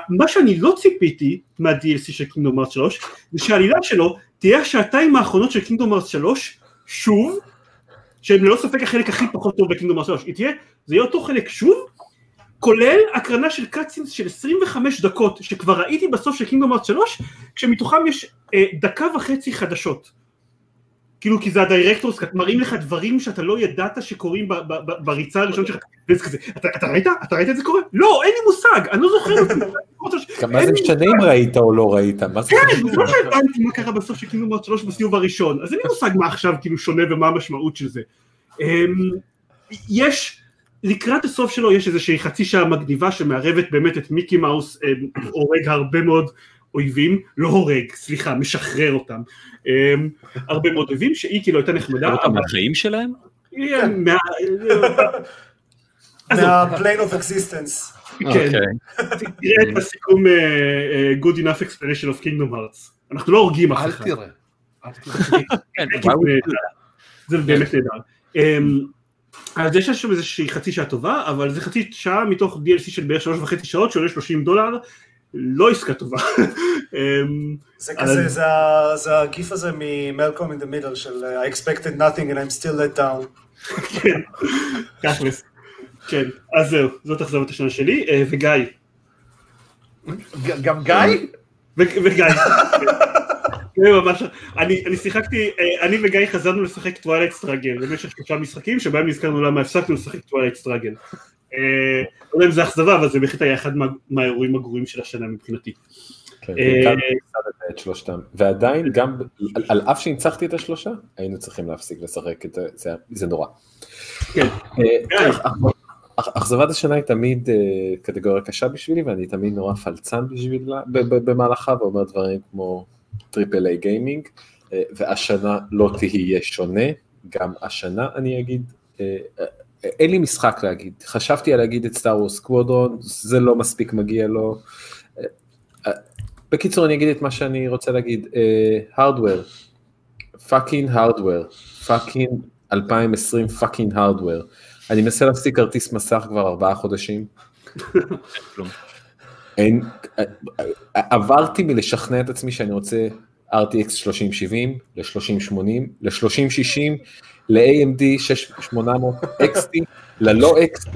מה שאני לא ציפיתי מה-DLC של קינגדום ארץ 3, זה שהעלילה שלו תהיה השעתיים האחרונות של קינגדום ארץ 3, שוב, שהם ללא ספק החלק הכי פחות טוב ב Kingdom Hearts 3, היא תהיה, זה יהיה אותו חלק שוב, כולל הקרנה של cutscenes של 25 דקות, שכבר ראיתי בסוף של Kingdom Hearts 3, כשמתוכם יש אה, דקה וחצי חדשות. כאילו כי זה ה director's, מראים לך דברים שאתה לא ידעת שקורים בריצה הראשונה שלך, וזה כזה, אתה, אתה ראית? אתה ראית את זה קורה? לא, אין לי מושג, אני לא זוכר את זה. מה זה משנה אם ראית או לא ראית? כן? זה לא שהבנתי מה קרה בסוף של קינגדום ארץ 3 בסיבוב הראשון, אז אין לי מושג מה עכשיו כאילו שונה ומה המשמעות של זה. אמ, יש, לקראת הסוף שלו יש איזושהי חצי שעה מגניבה שמערבת באמת את מיקי מאוס אמ, הורג הרבה מאוד אויבים, לא הורג, סליחה, משחרר אותם. אמ, הרבה מאוד אויבים שהיא כאילו הייתה נחמדה, אותם מהחיים שלהם? עזוב. מה-plane of existence. כן, אוקיי. תראה את הסיכום אה, אה, Good enough explanation of Kingdom Hearts. אנחנו לא הורגים אף אחד. אל תראה. כן, זה באמת נהדר. אז יש שם איזושהי חצי שעה טובה, אבל זה חצי שעה מתוך DLC של בערך שלוש וחצי שעות שעולה 30 דולר, לא עסקה טובה. אמ, זה כזה, זה הגיף הזה מ-Malcolm in the middle של uh, I expected nothing and I'm still let down. כן, תכלס. כן, אז זהו, זאת אכזבת השנה שלי, אה, וגיא. גם גיא? וגיא. ממש, אני, אני שיחקתי, אה, אני וגיא חזרנו לשחק Twilight Struggle במשך שלושה משחקים שבהם נזכרנו למה הפסקנו לשחק Twilight Struggle. אה, לא יודע אם זה אכזבה אבל זה בהחלט היה אחד מה- מהאירועים הגרועים של השנה מבחינתי. כן, אה. ועדיין, גם על- אף שניצחתי את השלושה, היינו צריכים להפסיק לשחק את זה, זה- נורא. כן. אכ- אכ- אכזבת השנה היא תמיד קטגוריה קשה בשבילי, ואני תמיד נורא פלצן בשבילה במהלכה, ואומר דברים כמו triple A gaming, והשנה לא תהיה שונה, גם השנה אני אגיד, אה, אה, אין לי משחק להגיד, חשבתי על להגיד את Star Wars Squadron, זה לא מספיק מגיע לו. אה, בקיצור אני אגיד את מה שאני רוצה להגיד, hardware, fucking hardware, fucking 2020 fucking hardware. אני מנסה להשיג כרטיס מסך כבר ארבעה חודשים. אין, עברתי מלשכנע את עצמי שאני רוצה RTX 3070 ל-3080 ל-3060 ל-AMD 6800 XT ללא XT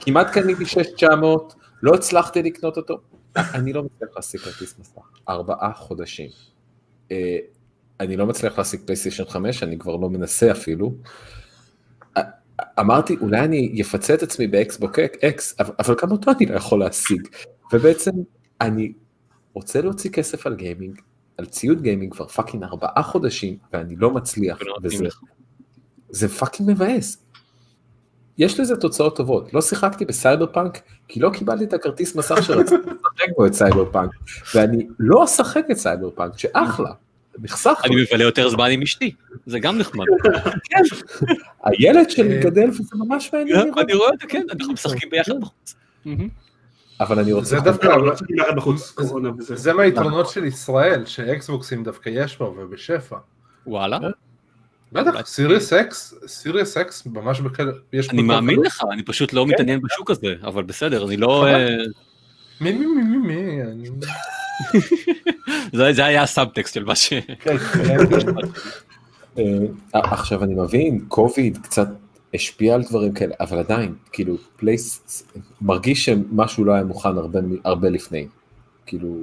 כמעט קניתי 6900 לא הצלחתי לקנות אותו אני לא מצליח להשיג כרטיס מסך ארבעה חודשים. אה, אני לא מצליח להשיג PlayStation 5 אני כבר לא מנסה אפילו. אמרתי אולי אני אפצה את עצמי ב Xbox X אבל גם אותו אני לא יכול להשיג ובעצם אני רוצה להוציא כסף על gaming על ציוד gaming כבר fucking ארבעה חודשים ואני לא מצליח וזה לך. זה פאקינג מבאס. יש לזה תוצאות טובות לא שיחקתי בסייבר פאנק כי לא קיבלתי את הכרטיס מסך שרציתי לשחק בו את סייבר פאנק ואני לא אשחק את סייבר פאנק שאחלה. נחסך אני מבלה יותר זמן עם אשתי, זה גם נחמד. הילד שלי אה, גדל וזה ממש מעניין לראות. אני רואה את זה, כן, אנחנו משחקים ביחד בחוץ. אבל אני רוצה זה דווקא, לא, לא צריכים ללכת בחוץ, קורונה וזה. זה מהיתרונות של ישראל, ש-Xboxים דווקא יש בה ובשפע. וואלה, בטח, Series X, Series X ממש יש אני מאמין. לך, אני פשוט לא כן. מתעניין בשוק הזה, אבל בסדר, אני לא... אה, מי מי מי מי מי, אני- זה היה הסאבטקסט של מה ש... כן, כן. אה, עכשיו אני מבין, קוביד קצת השפיע על דברים כאלה, אבל עדיין, כאילו, please, מרגיש שמשהו לא היה מוכן הרבה, הרבה לפני. כאילו,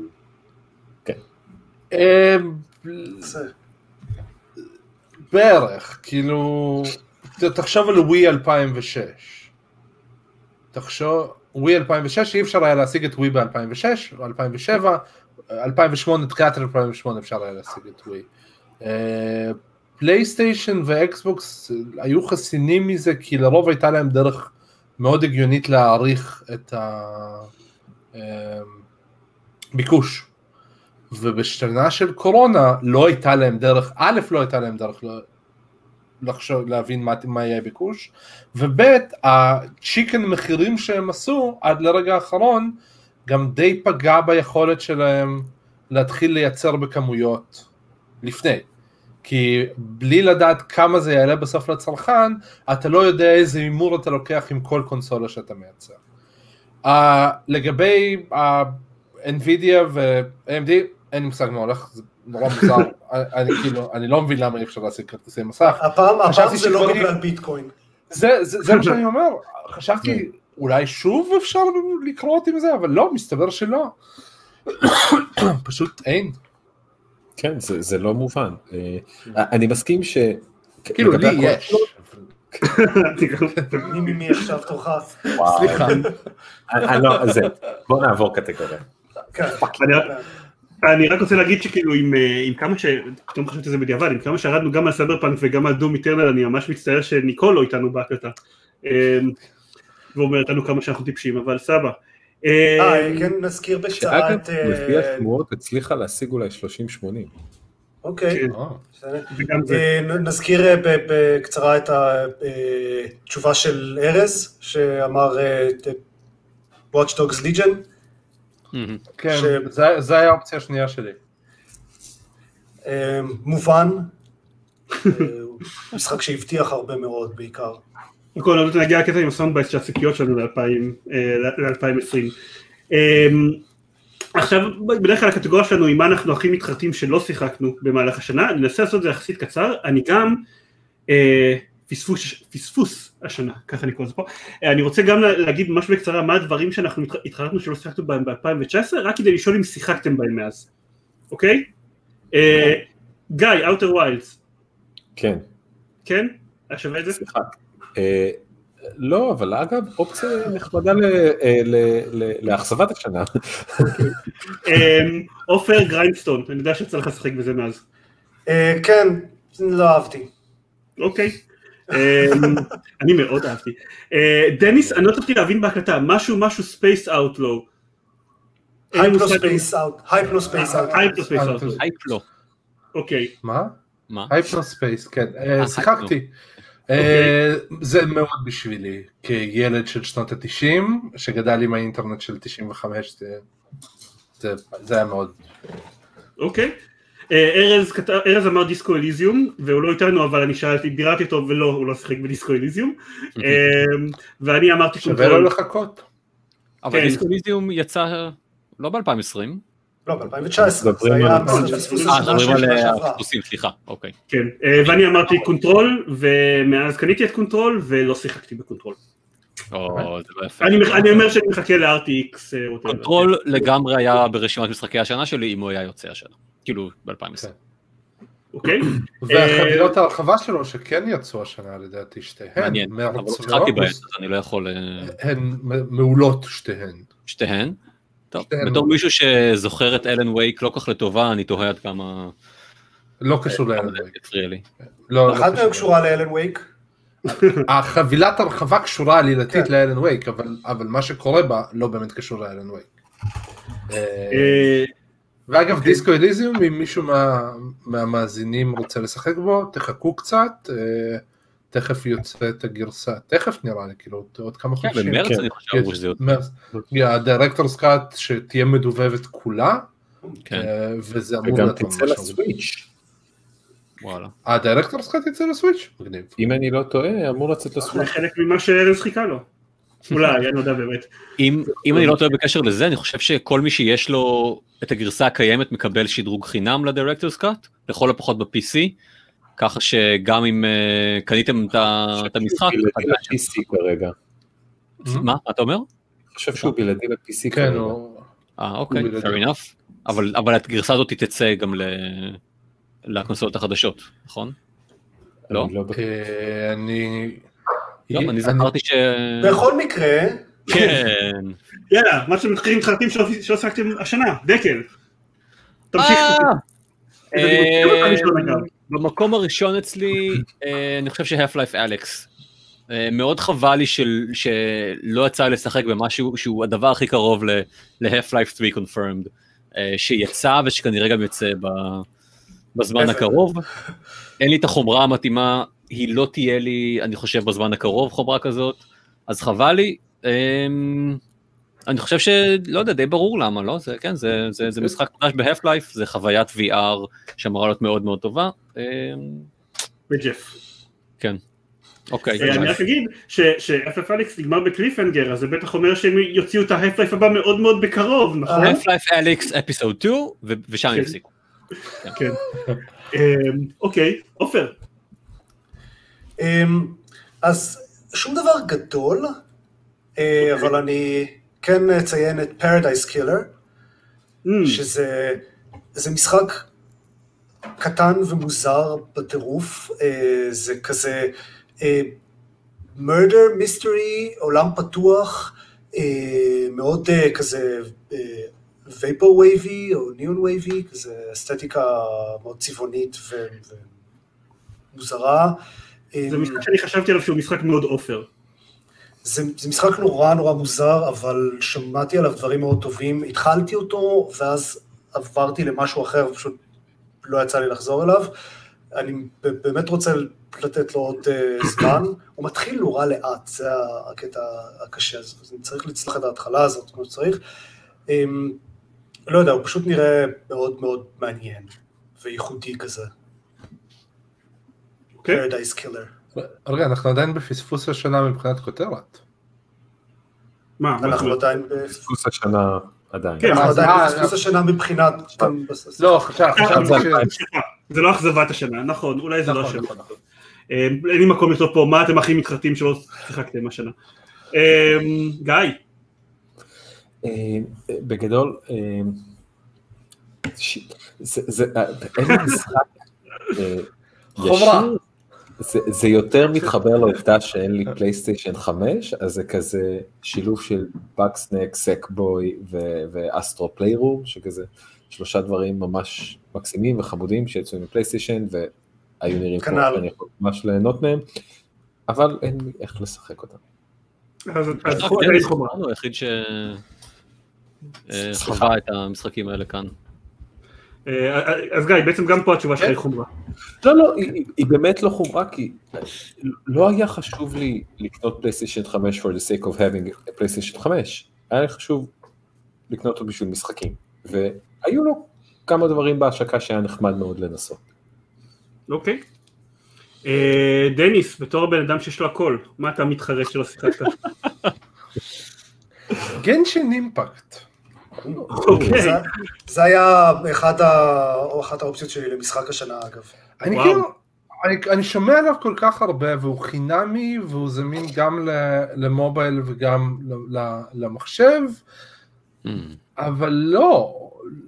אה, זה- בערך, כאילו, תחשוב על ווי 2006. תחשוב, ווי 2006 אי אפשר היה להשיג את ווי ב-2006, 2007, 2008, תחילת 2008 אפשר היה להשיג את ווי. אה, פלייסטיישן ואקסבוקס היו חסינים מזה כי לרוב הייתה להם דרך מאוד הגיונית להעריך את הביקוש. ובשנה של קורונה לא הייתה להם דרך, א', לא הייתה להם דרך לחשוב, להבין מה, מה יהיה הביקוש, וב', הצ'יקן מחירים שהם עשו עד לרגע האחרון, גם די פגע ביכולת שלהם להתחיל לייצר בכמויות לפני. כי בלי לדעת כמה זה יעלה בסוף לצרכן, אתה לא יודע איזה הימור אתה לוקח עם כל קונסולה שאתה מייצר. Uh, לגבי uh, NVIDIA ו-AMD, אין לי מושג מה הולך, זה נורא מוזר, אני כאילו, אני לא מבין למה אי אפשר להשיג כרטיסי מסך. הפעם הפעם זה לא בגלל ביטקוין. זה, זה, זה מה שאני אומר, חשבתי אולי שוב אפשר לקרות עם זה, אבל לא, מסתבר שלא. פשוט אין. כן, זה, זה לא מובן. אה, אני מסכים ש... כאילו לי הכל- יש. מי מי מי עכשיו תורך. סליחה. לא, זה, בוא נעבור קטגוריה. כן. אני רק- רוצה להגיד שכאילו עם, אה, עם כמה ש... פתאום חשבתי על זה בדיעבד, עם כמה שירדנו גם על סייברפאנק וגם על Doom Eternal, אני ממש מצטער שניקול לא איתנו בהקלטה. אה, ואומרת לנו כמה שאנחנו טיפשים, אבל סבא. אה, אה, כן, נזכיר בקצרה שאגב, את... אה, לפי השמועות הצליחה להשיג אולי 30-80. אוקיי. כן. אה, נזכיר בקצרה את התשובה של ארז, שאמר Watch Dogs Legion. מהמם. כן, זה היה האופציה השנייה שלי. מובן. משחק שהבטיח הרבה מאוד בעיקר. קודם כל, עוד נגיע לקטע עם הסאונד בייס של הציפיות שלנו ל-2020. עכשיו, בדרך כלל הקטגוריה שלנו היא מה אנחנו הכי מתחרטים שלא שיחקנו במהלך השנה, אני אנסה לעשות את זה יחסית קצר, אני גם אה, פספוס, פספוס השנה, ככה אני קורא לזה פה, אה, אני רוצה גם לה- להגיד ממש בקצרה מה הדברים שאנחנו התח- התחרטנו שלא שיחקנו בהם ב-2019, רק כדי לשאול אם שיחקתם בהם מאז, אוקיי? אה, גיא, Outer Wilds, כן, כן? היה שווה את זה? סליחה. אה, לא, אבל אגב, אופציה נחמדה ל- אה, לאכזבת השנה. אמ, עופר גריינדסטון, אני יודע שיצא לך לשחק בזה מאז. אה, כן, לא אהבתי. אוקיי. אמ, אני מאוד אהבתי. אה, דניס, אני לא הצלחתי להבין בהקלטה, משהו משהו ספייס אאוטלו. הייפנו ספייס אאוט. הייפנו ספייס אאוט. הייפנו ספייס אה, אאוטלו. הייפ לא. אוקיי. מה? מה? הייפנו ספייס, כן. שיחקתי. אה, זה מאוד בשבילי, כילד של שנות התשעים, שגדל עם האינטרנט של 95, זה- זה- היה מאוד. אוקיי. אה, ארז ארז אמר דיסקו אליזיום, והוא לא איתנו, אבל אני שאלתי, ביררתי אותו, ולא, הוא לא שיחק בדיסקו אליזיום. אמ, ואני אמרתי שווה לו לחכות. אבל כן. דיסקוליזיום יצא לא ב-2020. לא, ב-2019. זה מדברים היה על- פספוס אה, מדברים על שנה אה. החיפושים, סליחה, אוקיי. כן, אה, ואני אמרתי Control, ומאז קניתי את Control, ולא שיחקתי ב Control. או, זה לא יפה. אני אומר שאני מחכה ל-RTX. אה. Control לגמרי היה ברשימת משחקי השנה שלי אם הוא היה יוצא השנה. כאילו ב-2020. אוקיי? והחבילות ההרחבה שלו שכן יצאו השנה לדעתי שתיהן, מעניין, אבל לא מזמן שיחקתי בהן, אז אני לא יכול... הן מעולות שתיהן. שתיהן. טוב, שתיהן. בתור מישהו שזוכר את Alan Wake לא כך לטובה, אני תוהה עד כמה... לא קשור כמה ל Alan Wake. הפריע לי. לא, לא אחת. מהן קשורה ל Alan Wake. החבילת הרחבה קשורה עלילתית כן. ל Alan Wake, אבל, אבל מה שקורה בה לא באמת קשור ל Alan Wake. אה, אה, ואגב Disco Elysium, אם מישהו מה, מהמאזינים רוצה לשחק בו, תחכו קצת, אה, תכף יוצאת הגרסה, תכף נראה לי, כאילו עוד כמה כן, חודשים. במרץ כן. אני חושב שזה יוצא. מרץ. ה director's cut שתהיה מדובבת כולה, כן, אה, וזה אמור וגם להיות תצא ממש ל Switch. וואלה. ה director's cut יצא ל Switch? מגניב. אם אני לא טועה, אמור לצאת זה ל Switch. חלק ממה שארז חיכה לו. אולי, אני לא יודע באמת. אם, אם אני לא טועה בקשר לזה, אני חושב שכל מי שיש לו את הגרסה הקיימת מקבל שדרוג חינם ל director's cut, לכל הפחות ב-PC, ככה שגם אם אה, קניתם את המשחק, כרגע. מה אתה אומר? אני חושב שהוא בלעדי ל-PC כן, כרגע. אה אוקיי, fair enough, אבל אבל הגרסה הזאת תצא גם ל- לקונסולות החדשות, נכון? לא? אני לא בטוח. אה, אני... לא, אני זכרתי ש... בכל מקרה, כן. יאללה, מה שמתחילים מתחרטים שלא שלא שיחקתם השנה, דקל. תמשיך. אה, במקום אה, הראשון, אצלי, אה, אני חושב ש-Half-Life אלכס. מאוד חבל לי של- שלא יצא לשחק במשהו שהוא הדבר הכי קרוב ל- ל-Half-Life 3 confirmed, אה, שיצא ושכנראה גם יצא ב- בזמן? הקרוב. אין לי את החומרה המתאימה, היא לא תהיה לי, אני חושב, בזמן הקרוב חומרה כזאת, אז חבל לי. אמ, אני חושב שלא יודע, די ברור למה, לא? זה כן, זה, זה, זה משחק חדש ב-Half-Life, זה חוויית VR שאמורה להיות מאוד מאוד טובה. אמ, וג'ף. כן. אוקיי. אה, אני רק אגיד ש-FF אליקס נגמר בקליפנגר, אז זה בטח אומר שהם יוציאו את ההפלייף הבא מאוד מאוד בקרוב, נכון? Half-Life אליקס אפיסוד 2, ו- ושם כן. יפסיקו. כן. אה, אוקיי, עופר. אמ, אז שום דבר גדול, אה, אבל אני כן אציין את Paradise Killer, Mm, שזה זה משחק קטן ומוזר בטירוף, אה, זה כזה אה, murder mystery, עולם פתוח, אה, מאוד כזה vapor wavy או neon wavy, כזה אסתטיקה מאוד צבעונית ומוזרה. זה משחק שאני חשבתי עליו שהוא משחק מאוד עופר. זה, זה משחק נורא נורא מוזר, אבל שמעתי עליו דברים מאוד טובים. התחלתי אותו, ואז עברתי למשהו אחר, ופשוט לא יצא לי לחזור אליו. אני באמת רוצה לתת לו עוד uh, זמן. הוא מתחיל נורא לאט, זה הקטע הקשה, אז אני צריך לצלח את ההתחלה הזאת כמו שצריך. Um, לא יודע, הוא פשוט נראה מאוד מאוד מעניין וייחודי כזה. אוקיי? Paradise Killer. רגע, אנחנו עדיין בפספוס השנה מבחינת כותרת. מה? אנחנו? עדיין ב- דפוס השנה עדיין. כן, אנחנו עדיין בפספוס השנה מבחינת... לא, חשבתי ש... סליחה, זה לא אכזבת השנה, נכון, אולי זה לא נכון, השנה. נכון, נכון. אה, אין לי מקום לכתוב פה מה אתם הכי מתחרטים שלא שיחקתם השנה. אה, גיא, אה, בגדול, אה, אין לי משחק אה. ישיר, זה, זה יותר מתחבר לעובדה שאין לי פלייסטיישן 5, אז זה כזה שילוב של בקסנק, סקבוי ואסטרו פליירום, שכזה שלושה דברים ממש מקסימים וחמודים שיצאו מפלייסטיישן והיו נראים כמו כנ"ל. שאני יכול ממש ליהנות מהם, אבל אין לי איך לשחק אותם. אז אה, חומה. הוא היחיד שחווה את המשחקים האלה כאן. אה, אז גיא, בעצם גם פה התשובה שלך כן. היא חומרה. לא, לא, היא, היא- באמת לא חומרה, כי לא היה חשוב לי לקנות PlayStation 5 for the sake of having a PlayStation 5, היה לי חשוב לקנות אותו בשביל משחקים, והיו לו כמה דברים בהשקה שהיה נחמד מאוד לנסות. אוקיי. אה, דניס, בתור הבן אדם שיש לו הכל, מה אתה מתחרט שלא שיחקת? Genshin Impact. אוקיי. זה- זה היה אחד ה- או אחת האופציות שלי למשחק השנה אגב. אני. כאילו, אני, אני שומע עליו כל כך הרבה והוא חינמי והוא זמין גם ל- למובייל וגם ל- ל- למחשב, Hmm. אבל לא,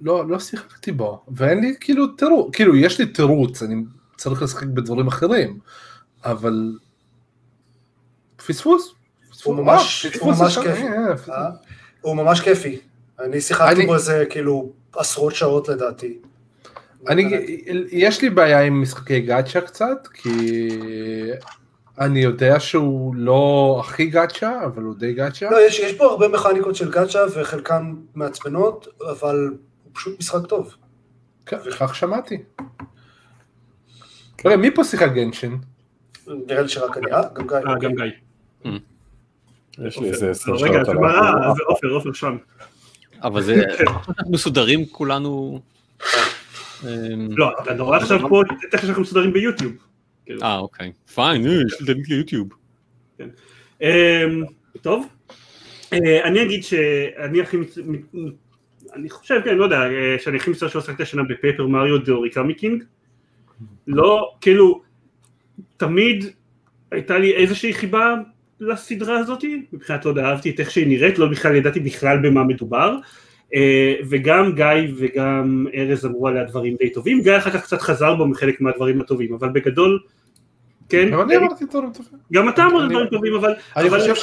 לא, לא שיחקתי בו, ואין לי כאילו תירוץ, כאילו יש לי תירוץ, אני צריך לשחק בדברים אחרים, אבל פספוס. הוא ממש- אה, ממש כיפי. אה. אה? הוא ממש כיפי. אני שיחקתי איזה כאילו עשרות שעות לדעתי. אני, יש לי בעיה עם משחקי גאצ'ה קצת, כי אני יודע שהוא לא הכי גאצ'ה, אבל הוא די גאצ'ה. לא, יש, יש בו הרבה מכניקות של גאצ'ה וחלקן מעצבנות, אבל הוא פשוט משחק טוב. כן, וכך שמעתי. רגע, מי פה שיחק גנשין? נראה לי שרק אני, אה? גם גיא. אה, גם גיא. יש לי איזה עשר רגע, שעות. מה? זה עופר, עופר שם. אבל זה, אנחנו מסודרים כולנו. אמ, לא, אתה נורא עכשיו פה, תכף שאנחנו מסודרים ביוטיוב. כאילו. אה, אוקיי. Fine, אה, יש לי ליוטיוב. אמ, טוב, אה, אני אגיד שאני הכי, אני חושב, כן, לא יודע, אה, שאני הכי מצטער שלא שחקתי השנה ב Paper Mario The Origami King. לא, כאילו, תמיד הייתה לי איזושהי חיבה לסדרה הזאת, מבחינת לא יודע, אהבתי את איך שהיא נראית, לא בכלל ידעתי בכלל במה מדובר, אה, וגם גיא וגם ארז אמרו עליה דברים די טובים, גיא אחר כך קצת חזר בו מחלק מהדברים הטובים, אבל בגדול, כן, גם אני אמרתי דברים טובים. גם אתה אמרת אני- דברים טובים, אבל... אני אבל- חושב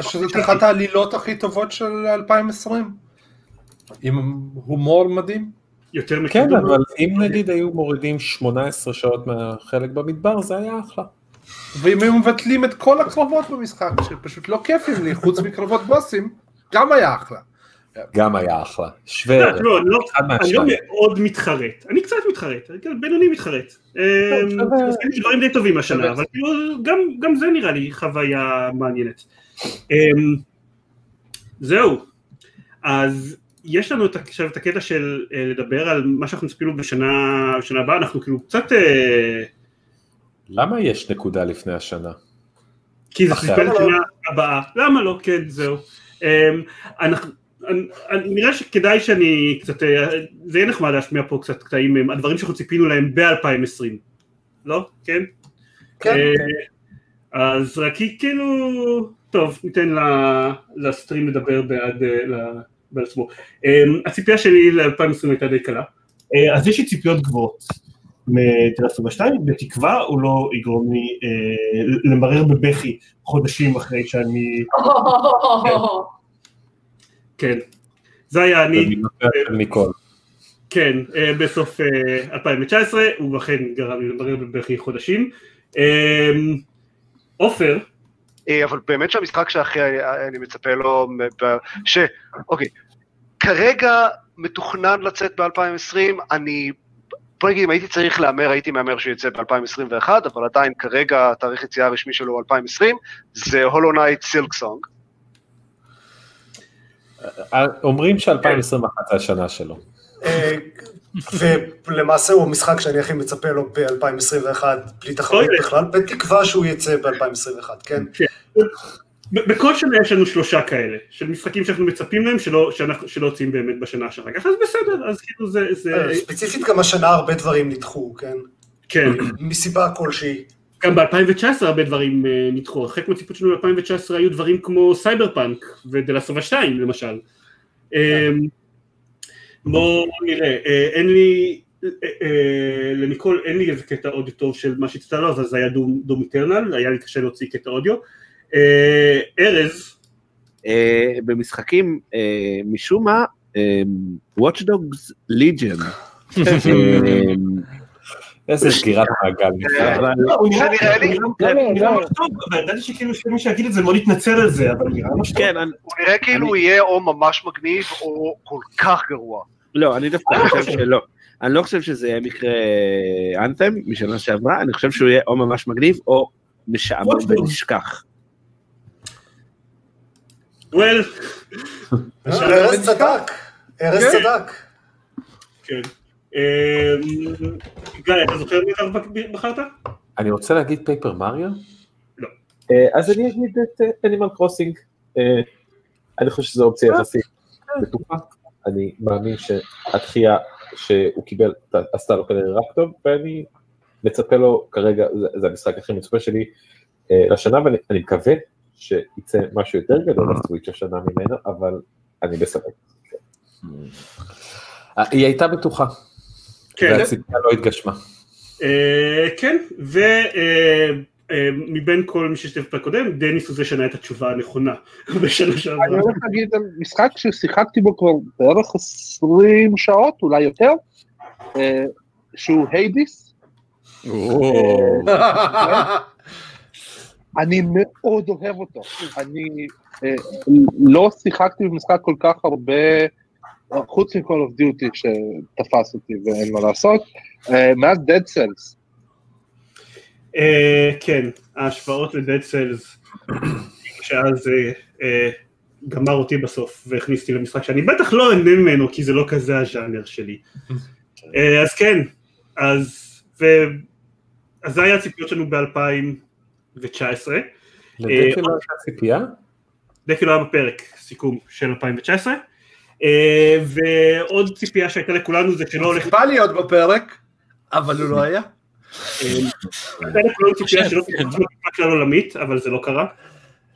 שזאת אחת העלילות הכי טובות של 2020. עם הומור מדהים. יותר כן, מקידום. אבל אם נגיד היו מורידים 18 שעות מהחלק במדבר, זה היה אחלה. ואם היו מבטלים את כל הקרבות במשחק, שפשוט לא כיפים לי, חוץ מקרבות בוסים, גם היה אחלה. גם היה אחלה. שווה לא, ערך. לא, אני לא- אני לא. מאוד מתחרט, אני קצת מתחרט, כאילו בינוני מתחרט. אמ, דברים די טובים השנה. אבל כאילו גם- גם זה נראה לי חוויה מעניינת. אמ, זהו, אז יש לנו את- עכשיו את הקטע של אה, לדבר על מה שאנחנו מצפינו בשנה בשנה הבאה, אנחנו כאילו קצת, אה, למה יש נקודה לפני השנה? כי זה אחרי סיפר הבאה. לשנה הבאה, למה לא, כן, זהו. אמ, אנחנו, נראה שכדאי שאני קצת, אה, זה יהיה נחמד להשמיע פה קצת קטעים, הם הדברים שאנחנו ציפינו להם ב-2020, לא? כן? כן, אה, אז רק כי כאילו, טוב, ניתן לסטרים לדבר בעד אה, עצמו. אמ, הציפייה שלי ל-2020 הייתה די קלה. אה, אז יש לי ציפיות גבוהות מטלסטובה 2, בתקווה הוא לא יגרום לי אה, למרר בבכי חודשים אחרי שאני, כן. זה היה אני. כן, אה, בסוף אה, 2019, הוא אכן גרם לי למרר בבכי חודשים. עופר, אה, אבל באמת שהמשחק שהכי אני מצפה לו, ש... אוקיי, כרגע מתוכנן לצאת ב-2020, אני... בוא נגיד, אם הייתי צריך להמר, הייתי מהמר שהוא יצא ב-2021, אבל עדיין כרגע התאריך יציאה הרשמי שלו הוא 2020, זה Hollow Knight Silksong. אומרים ש-2021 זה השנה שלו. אה, ולמעשה הוא המשחק שאני הכי מצפה לו ב-2021, בלי תחרות. בכלל, בתקווה שהוא יצא ב-2021, כן? בכל שנה יש לנו שלושה כאלה, של משחקים שאנחנו מצפים להם שלא, שאנחנו, שלא יוצאים באמת בשנה שאחר כך, אז בסדר, אז כאילו זה, זה אה, ספציפית גם השנה הרבה דברים נדחו, כן? כן, מסיבה כלשהי. גם ב-2019 הרבה דברים אה, נדחו, חלק מהציפיות שלנו ב-2019 היו דברים כמו Cyberpunk ו The Last of Us 2 למשל. אה, בואו נראה, אה, אין לי, לניקול אין לי איזה קטע אודיו טוב של מה שהצטער לו, אבל זה היה דום איטרנל, היה לי קשה להוציא קטע אודיו. אה, ארז, אה, במשחקים, אה, משום מה, Watch Dogs Legion. איזה סגירת מעגל. לא, הוא נראה- לי- הוא נראה- טוב, וידעתי שכאילו שמי שיגיד את זה מאוד יתנצל על זה, אבל הוא נראה ממש טוב. כן, אני- הוא נראה כאילו הוא יהיה או ממש מגניב, או כל כך גרוע. לא, אני דווקא חושב שלא. אני לא חושב שזה יהיה מקרה אנת'ם משנה שעברה, אני חושב שהוא יהיה או ממש מגניב או משעמם. ונשכח. Well, ארז צדק, ארז כן. צדק. כן. אה, גיא, אתה זוכר מי אתה בחרת? אני רוצה להגיד פייפר מריו? לא. אה, אז אני אגיד את אנימל קרוסינג. אני חושב שזו אופציה יחסית בטוחה. אני מאמין שהדחייה שהוא קיבל עשתה לו כנראה רק טוב, ואני מצפה לו כרגע, זה- המשחק הכי מצופה שלי אה, לשנה, ואני אני מקווה שיצא משהו יותר גדול לסוויץ' השנה ממנו, אבל אני בספק. אה, היא הייתה בטוחה, כן. והציפייה לא התגשמה. אה, כן, ומבין כל מי שהשתתף בפרק קודם, דניס הוא זה שענה את התשובה הנכונה בשנה שעברה. אני הולך להגיד על משחק ששיחקתי בו כבר בערך 20 שעות, אולי יותר, אה, שהוא היידיס. אני מאוד אוהב אותו. אני אה, לא שיחקתי במשחק כל כך הרבה, חוץ מ-call of duty שתפס אותי ואין מה לעשות, אה, מאז Dead Cells. אה, כן, ההשפעות לדד סיילס, שאז גמר אותי בסוף והכניס אותי למשחק שאני בטח לא אהנה ממנו כי זה לא כזה הז'אנר שלי. אז כן, אז, אז זה היה הציפיות שלנו ב-2019. לדקל לא הייתה ציפייה? דקל לא היה בפרק סיכום של 2019. אה, ועוד ציפייה שהייתה לכולנו זה שלא הולך בא להיות בפרק, אבל הוא לא היה. הייתה לכולנו ציפייה שלא תהיה כלל עולמית, אבל זה לא קרה.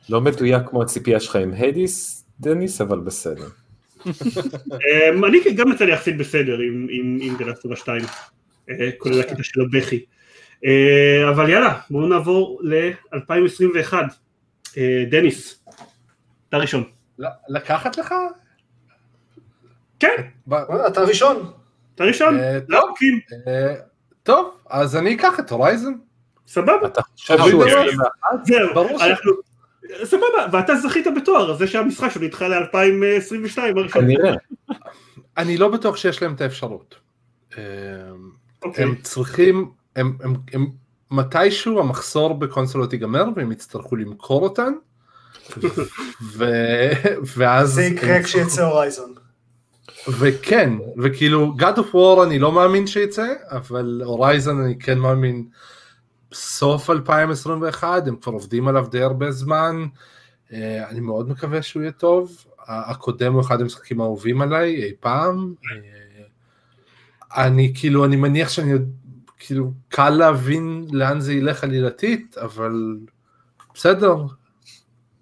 לא מדויק כמו הציפייה שלך עם היידיס, דניס, אבל בסדר. אני גם יצא לי יחסית בסדר עם- דלסטורה 2, אה, כולל הקטע של הבכי. אה, אבל יאללה, בואו נעבור ל-2021. דניס, אתה ראשון. לקחת לך? כן, אה, אתה ראשון. אתה ראשון. אה, לא, טוב. כן, אה, טוב, אז אני אקח את הורייזן. סבבה. אתה חושב שהוא זה- 21? זהו, אנחנו... סבבה, ואתה זכית בתואר, זה שהמשחק שלו נדחה ל-2022 הראשון. כנראה. אני לא בטוח שיש להם את האפשרות. אה, אוקיי. הם צריכים, הם, הם, הם, מתישהו המחסור בקונסולות ייגמר והם יצטרכו למכור אותן. ו... ואז... זה יקרה כשיצא הורייזון. וכן, וכאילו God of War אני לא מאמין שיצא, אבל הורייזן אני כן מאמין סוף 2021, הם כבר עובדים עליו די הרבה זמן, אה, אני מאוד מקווה שהוא יהיה טוב, הקודם הוא אחד המשחקים האהובים עליי אי פעם, אה, אני כאילו, אני מניח שאני כאילו, קל להבין לאן זה ילך עלילתית, אבל בסדר,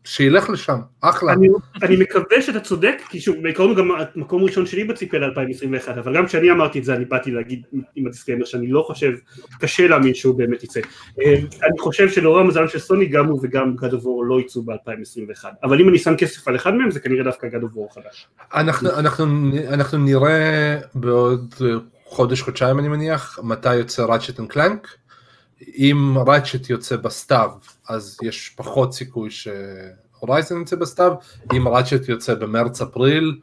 שילך לשם, אחלה. אני, אני מקווה שאתה צודק, כי שוב, בעיקרון גם המקום הראשון שלי בציפייה ל-2021, אבל גם כשאני אמרתי את זה, אני באתי להגיד עם הדיסקלמר שאני לא חושב, קשה להאמין שהוא באמת יצא. אה, אני חושב שלאור המזל של סוני, גם הוא וגם God of War לא יצאו ב-2021, אבל אם אני שם כסף על אחד מהם, זה כנראה דווקא God of War חדש. אנחנו, אנחנו, אנחנו נראה בעוד חודש, חודשיים אני מניח, מתי יוצא Ratchet and Clank. אם Ratchet יוצא בסתיו, אז יש פחות סיכוי ש Horizon יוצא בסתיו. אם Ratchet יוצא במרץ-אפריל,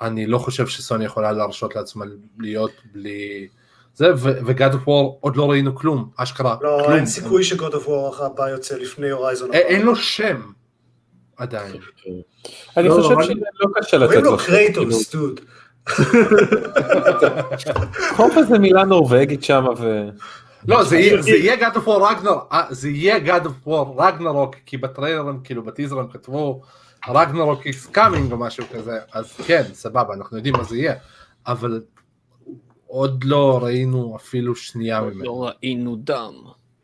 אני לא חושב שסוני יכולה להרשות לעצמה להיות בלי... זה, ו God of War עוד לא ראינו כלום, אשכרה, לא, כלום. אין סיכוי ש God of War הבא יוצא לפני Horizon. אין, אין לו שם עדיין. אני לא, חושב אבל- שלא קשה לתת קוראים לו לו. קרייטוס, דוד. קרוב איזה מילה נורבגית שם ו... לא, זה יהיה- זה God of War Ragnarok, אה, זה יהיה God of War Ragnarok, כי בטריילר הם כאילו בטיזר הם כתבו Ragnarok is coming או משהו כזה, אז כן, סבבה, אנחנו יודעים מה זה יהיה, אבל עוד לא ראינו אפילו שנייה ממנו. לא ראינו דם.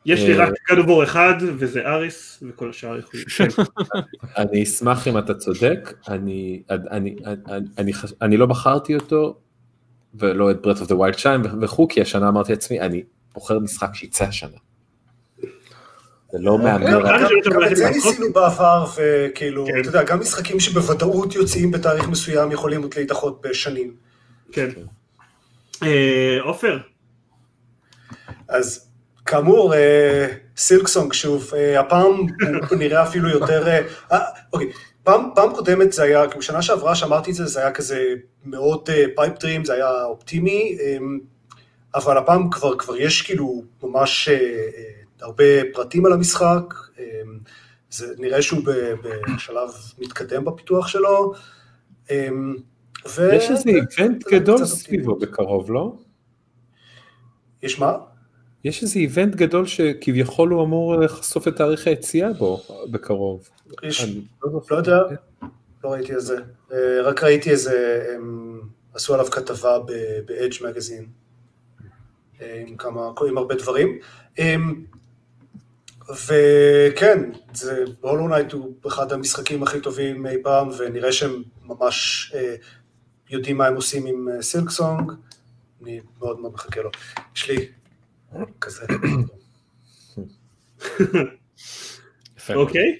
יש לי אה, רק War אחד, וזה אריס, וכל השאר יכולים... כן. אני אשמח אם אתה צודק, אני, אני, אני, אני, חש- אני לא בחרתי אותו, ולא את Breath of the Wild 2 וכו', כי השנה אמרתי לעצמי, אני בוחר משחק שיצא השנה. זה לא מהמר, לא, גם- את זה ניסינו בעבר, וכאילו, כן. אתה יודע, גם משחקים שבוודאות יוצאים בתאריך מסוים יכולים עוד להידחות בשנים. כן. אה, עופר, אז כאמור, אה, Silksong שוב, אה, הפעם הוא נראה אפילו יותר, אה, אה, אוקיי, פעם, פעם קודמת זה היה, כאילו שנה שעברה שאמרתי את זה, זה היה כזה מאוד pipe dream, זה היה אופטימי, אה, אבל הפעם כבר, כבר יש כאילו ממש אה, אה, הרבה פרטים על המשחק, אה, זה נראה שהוא ב- בשלב מתקדם בפיתוח שלו, אה, ו... יש איזה event גדול. סביבו בקרוב, לא? יש מה? יש איזה event גדול שכביכול הוא אמור לחשוף את תאריך היציאה בו בקרוב. יש, אני לא יודע, לא ראיתי את זה. אה, רק ראיתי איזה, הם עשו עליו כתבה ב-Edge מגזין. אה, עם כמה, עם הרבה דברים. אה, וכן, זה, Hollow Knight הוא אחד המשחקים הכי טובים אי פעם, ונראה שהם ממש אה, יודעים מה הם עושים עם אה, Silksong. אני מאוד מאוד מחכה לו. יש לי כזה. אוקיי.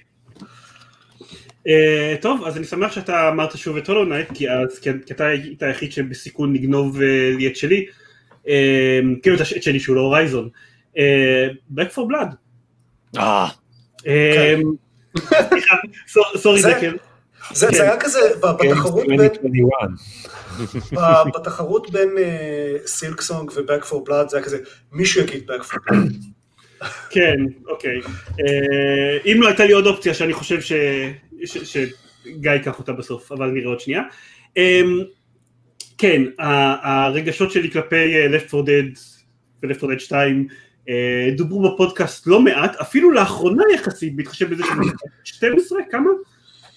אה, טוב, אז אני שמח שאתה אמרת שוב את Hollow Knight, כי אז- כי כי אתה היית היחיד שבסיכון לגנוב אה, לי את שלי, אה, כאילו את שלי שהוא לא Horizon. Back 4 Blood. אה, סליחה, סור- סורי דקל. זה. זה היה כזה, בתחרות בין, 2021. ב- בתחרות בין אה, סילקסונג ו-Back for Blood זה היה כזה, מישהו יגיד Back for Blood. כן, אוקיי. אה, אם לא הייתה לי עוד אופציה שאני חושב ש- ש- שגיא ייקח אותה בסוף, אבל נראה עוד שנייה. אה, כן, הרגשות שלי כלפי אה, Left 4 Dead ו-Left 4 Dead 2 אה, דוברו בפודקאסט לא מעט, אפילו לאחרונה יחסית, בהתחשב בזה שזה 12, כמה?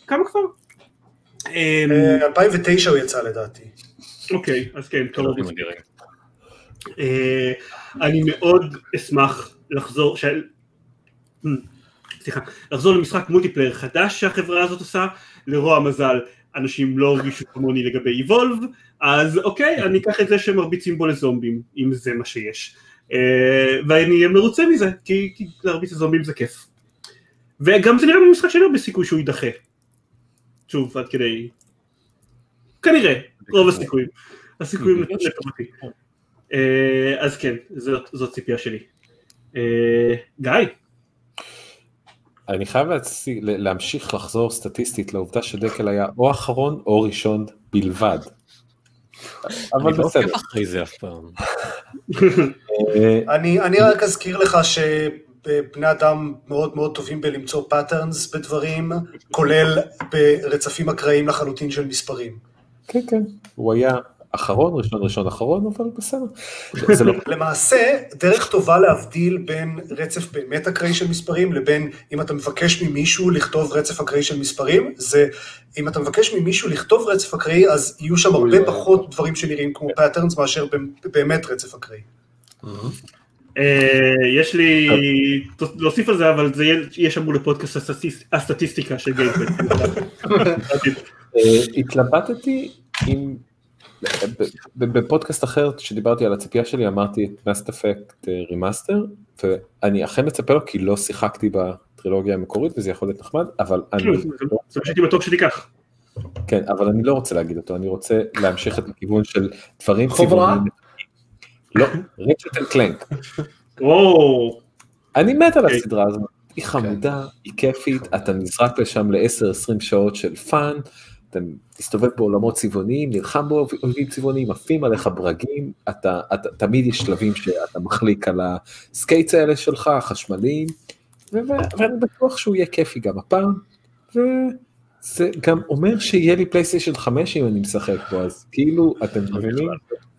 כמה כבר? אה, 2009 הוא יצא לדעתי. אוקיי, אז כן, טוב. אה, אני מאוד אשמח לחזור. אה, סליחה, לחזור למשחק מולטיפלייר חדש שהחברה הזאת עושה, לרוע המזל אנשים לא הרגישו כמוני לגבי איבולב, אז אוקיי, אני אקח את זה שמרביצים בו לזומבים, אם זה מה שיש. אה, ואני אהיה מרוצה מזה, כי, להרביץ לזומבים זה כיף. וגם זה נראה במשחק שלו בסיכוי שהוא יידחה. שוב, עד כדי... כנראה, רוב הסיכויים. הסיכויים לטובתי. אה, אז כן, זאת, ציפייה שלי. אה, גיא, אני חייב להמשיך לחזור סטטיסטית לעובדה שדקל היה או אחרון או ראשון בלבד. אבל אני לא בסדר. עוקב אחרי זה אף פעם. אה, אני, אני רק אזכיר לך שבני אדם מאוד מאוד טובים בלמצוא patterns בדברים, כולל ברצפים אקראיים לחלוטין של מספרים. כן, כן, הוא היה אחרון, ראשון, ראשון, אחרון, אבל בסדר. לא... למעשה, דרך טובה להבדיל בין רצף באמת אקראי של מספרים לבין אם אתה מבקש ממישהו לכתוב רצף אקראי של מספרים, זה אם אתה מבקש ממישהו לכתוב רצף אקראי, אז יהיו שם הרבה פחות דברים שנראים כמו patterns מאשר באמת רצף אקראי. אה, יש לי להוסיף על זה, אבל זה יהיה- שמור לפודקאסט הסטטיס- הסטטיסטיקה של גיימפוד. אה, התלבטתי ב- בפודקאסט אחר שדיברתי על הציפייה שלי אמרתי את Mass Effect remaster ואני אכן מצפה לו כי לא שיחקתי בטרילוגיה המקורית וזה יכול להיות נחמד אבל אני כאילו, זה שהייתי בטוח שתיקח. כן אבל אני לא רוצה להגיד אותו אני רוצה להמשיך את הכיוון של דברים חוברה? צבעוניים. לא, Ratchet and Clank. אני מת על אוקיי. הסדרה הזאת, היא חמודה, היא כיפית, אתה נזרק לשם ל-10-20 שעות של fun, אתה מסתובב בעולמות צבעוניים, נלחם באויבים צבעוניים, עפים עליך ברגים, אתה, אתה, תמיד יש שלבים שאתה מחליק על ה skates האלה שלך, החשמליים, ו- ו- ואני בטוח שהוא יהיה כיפי גם הפעם, וזה גם אומר שיהיה לי פלייסטיישן 5 אם אני משחק בו, אז כאילו, אתם מבינים?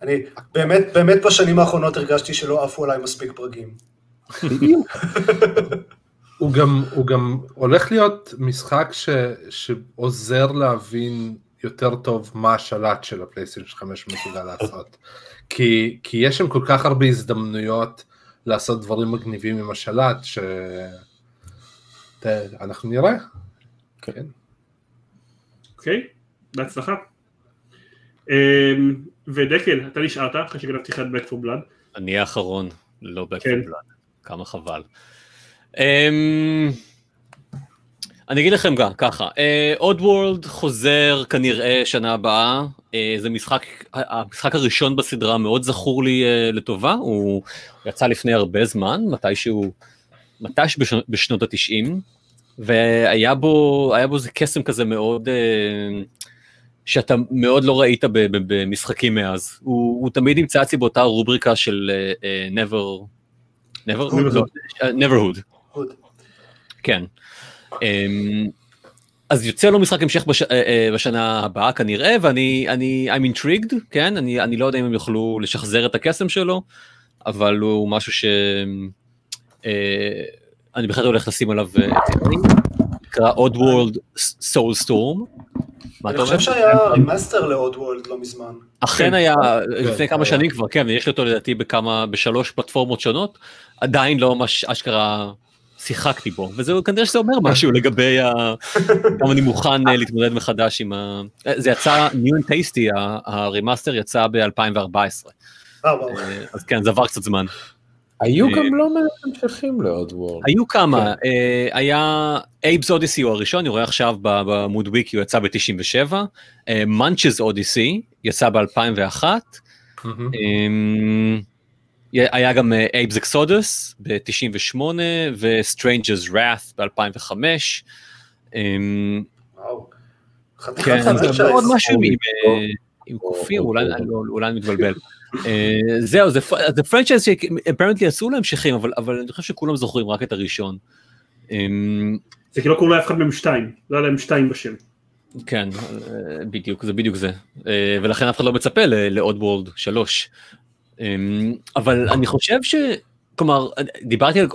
אני באמת, באמת בשנים האחרונות הרגשתי שלא עפו עליי מספיק ברגים. הוא גם, הוא גם הולך להיות משחק ש, שעוזר להבין יותר טוב מה השלט של הפלייסטיישן 5 מסוגל לעשות. כי, כי יש שם כל כך הרבה הזדמנויות לעשות דברים מגניבים עם השלט, ש... ת- אנחנו נראה. כן. אוקיי, בהצלחה. אמ, ודקל, אתה נשארת אחרי שגנבתי לך את Back for Blood. אני האחרון, לא כן. בקפלן, כמה חבל. אמ, אני אגיד לכם גם ככה, עוד וורלד חוזר כנראה שנה הבאה, אה, זה משחק, המשחק הראשון בסדרה מאוד זכור לי אה, לטובה, הוא יצא לפני הרבה זמן, מתישהו, מתיש בשנות, בשנות התשעים, והיה בו, היה בו איזה קסם כזה מאוד, אה, שאתה מאוד לא ראית במשחקים מאז. הוא, הוא תמיד נמצא אצלי באותה רובריקה של uh, uh, never, never, Neverhood. לא. כן. Um, אז יוצא לו משחק המשך בש, בשנה הבאה כנראה, ואני, אני, I'm intrigued, כן, אני, אני לא יודע אם הם יוכלו לשחזר את הקסם שלו, אבל הוא משהו ש... אני בהחלט הולך לשים עליו את עיני, נקרא Oddworld Soulstorm. מה אני? חושב שהיה remaster ל Oddworld לא מזמן. אכן כן. היה לפני כמה היה. שנים כבר, כן, לי אותו לדעתי בכמה, בשלוש פלטפורמות שונות, עדיין לא ממש אשכרה שיחקתי בו, וזה כנראה שזה אומר משהו לגבי ה... כמה אני מוכן אה, להתמודד מחדש עם ה... אה, זה יצא, New and Tasty, ה- ה remaster יצא ב-2014, אה, וואו. אז כן, זה עבר קצת זמן. היו אה, גם לא מעט המשכים ל Oddworld. היו כמה, אה, היה Abe's Oddysee הוא הראשון, אני רואה עכשיו בעמוד וויקי, הוא יצא ב-97, Munch's Oddysee יצא ב-2001, מהמם. אמ, היה גם Abe's Exoddus ב-98 ו-Stranger's Wrath ב-2005. אמ, וואו. חתיכת כן. עוד משהו עם, קופים, אולי אני לא- אולי אני מתבלבל. אה, זהו, זה franchise ש apparently עשו להם המשכים, אבל אבל אני חושב שכולם זוכרים רק את הראשון. אמ, זה כי לא קראו לאף אחד מהם שתיים, לא היה להם שתיים בשם. כן, אה, בדיוק, זה בדיוק זה. אה, ולכן אף אחד לא מצפה לעוד וורלד 3. אמ, אבל אני חושב ש... כלומר, דיברתי על,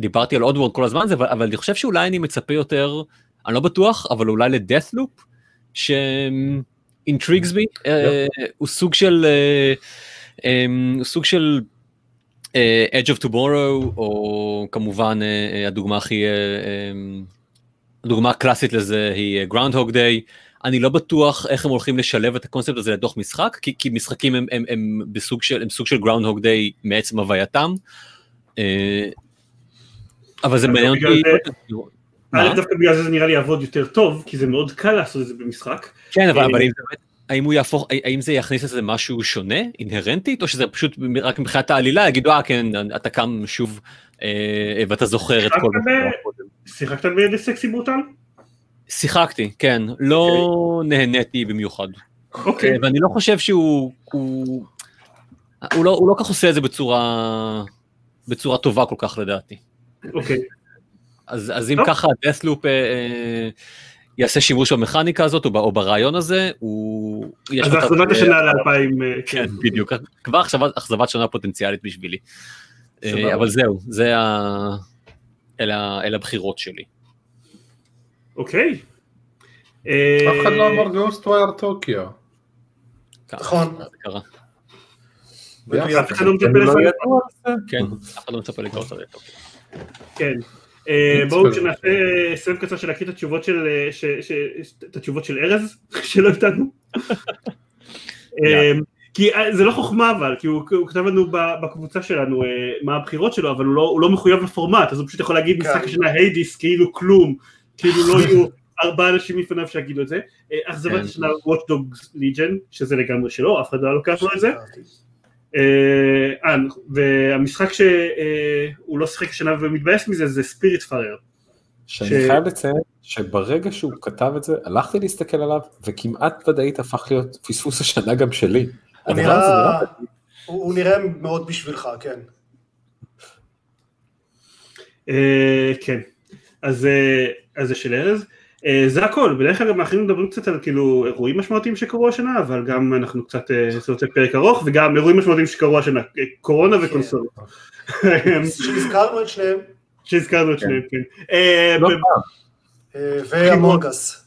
דיברתי על עוד וורלד כל הזמן, הזה, אבל, אבל אני חושב שאולי אני מצפה יותר, אני לא בטוח, אבל אולי לדאט לופ, שאינטריגס בי, הוא סוג של... אה, אמ, סוג של אה, Edge of Tomorrow, או כמובן אה, אה, הדוגמה הכי, אה, אמ, הדוגמה הקלאסית לזה היא אה, Groundhog Day. אני לא בטוח איך הם הולכים לשלב את הקונספט הזה לתוך משחק, כי, כי משחקים הם, הם, הם בסוג של, הם סוג של Groundhog Day מעצם הווייתם. אה, אבל זה מעניין אותי. א', דווקא בגלל זה זה נראה לי יעבוד יותר טוב, כי זה מאוד קל לעשות את זה במשחק. כן, אבל, אה, האם הוא יהפוך, האם זה יכניס לזה משהו שונה, אינהרנטית, או שזה פשוט רק מבחינת העלילה יגידו, אה כן, אתה קם שוב אה, ואתה זוכר את כל מה שיחקת ב- שקרה קודם. שיחקת בסקסי ברוטל? שיחקתי, כן, לא נהניתי במיוחד. אוקיי. אה, ואני לא חושב שהוא, הוא, לא, הוא לא כך עושה את זה בצורה, בצורה טובה כל כך לדעתי. אוקיי. אז, אז אם. ככה דסלופ אה, אה, יעשה שימוש במכניקה הזאת או, ברעיון הזה, הוא... אז אכזבת השנה ל-2000, כן, בדיוק, כבר אכזבת, אכזבת שנה פוטנציאלית בשבילי. אה. אבל זהו, זה ה... אלה, אלה הבחירות שלי. אוקיי. אף אחד לא אמר גוסט ווייר טוקיו. נכון. לא לא. כן, אף אחד לא מצפה לקרוא את זה. כן. אה. בואו כשנעשה סבב קצר של להקריא את התשובות של, אה, ש- ש- את התשובות של ארז, שלא איתנו. אה, כי אה, זה לא חוכמה אבל, כי הוא כתב לנו בקבוצה שלנו מה הבחירות שלו, אבל הוא לא- הוא לא מחויב לפורמט, אז הוא פשוט יכול להגיד כן. משחק השנה היידיס כאילו כלום, כאילו לא יהיו ארבעה אנשים לפניו שיגידו את זה. אכזבת כן. השנה Watch Dogs Legion, שזה לגמרי שלו, אף אחד לא לוקח לו את זה. אה, אה, והמשחק שהוא לא שיחק השנה ומתבאס מזה זה ספיריט פארר. שאני ש- חייב לציין שברגע שהוא כתב את זה, הלכתי להסתכל עליו, וכמעט ודאית הפך להיות פספוס השנה גם שלי. הוא נראה. הוא הוא נראה מאוד בשבילך, כן. אה, כן, אז אה, אז זה של ארז. אה, זה הכל, בדרך כלל גם אנחנו מדברים קצת על כאילו אירועים משמעותיים שקרו השנה, אבל גם אנחנו קצת, אה, זה רוצה פרק ארוך, וגם אירועים משמעותיים שקרו השנה, אה, קורונה וקונסולות. שהזכרנו את שניהם, שהזכרנו את שניהם, כן. לא ואמונגס.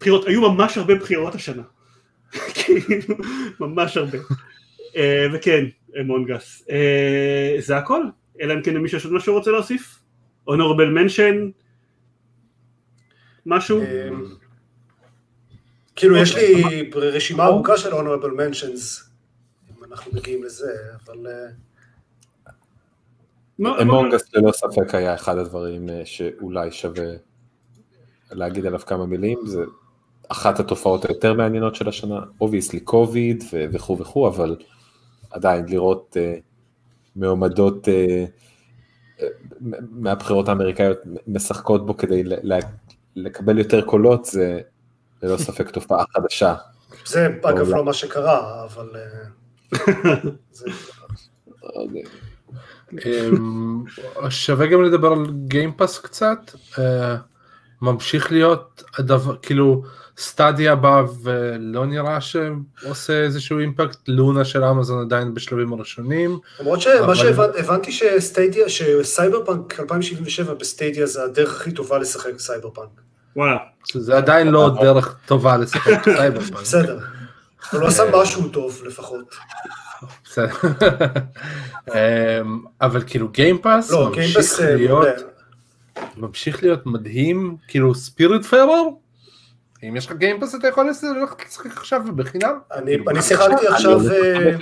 בחירות, היו ממש הרבה בחירות השנה. כאילו, ממש הרבה. וכן, מונגס. אה, זה הכל, אלא אם כן למישהו יש עוד משהו רוצה להוסיף? הונורבל מנשן? משהו? אה, כאילו יש לי רשימה ארוכה של honorable mentions, אם אנחנו מגיעים לזה, אבל אה, לא, Among Us ללא ספק היה אחד הדברים אה, שאולי שווה להגיד עליו כמה מילים, זה אחת התופעות היותר מעניינות של השנה, obviously קוביד וכו' וכו', אבל עדיין לראות אה, מועמדות אה, אה, מהבחירות האמריקאיות משחקות בו כדי לקבל יותר קולות, זה ללא ספק תופעה חדשה. זה אגב. לא מה שקרה, אבל... אה, אמ, שווה גם לדבר על Game Pass קצת. אה, ממשיך להיות הדבר, כאילו Stadia בא ולא נראה שעושה איזשהו impact, Luna של אמזון עדיין בשלבים הראשונים. למרות שמה אבל- שהבנתי ש Stadia, ש Cyberpunk 2077 ב Stadia זה הדרך הכי טובה לשחק סייבר פאנק. וואלה. זה עדיין לא דרך טובה לשחק סייבר פאנק. בסדר. הוא לא עשה משהו טוב לפחות. בסדר. אמ, אבל כאילו Game Pass לא, ממשיך Game Pass אה, להיות. ממשיך להיות מדהים, כאילו Spiritfarer. אם יש לך Game Pass אתה יכול ללכת לשחק עכשיו בחינם. אני אני שיחקתי עכשיו, אה,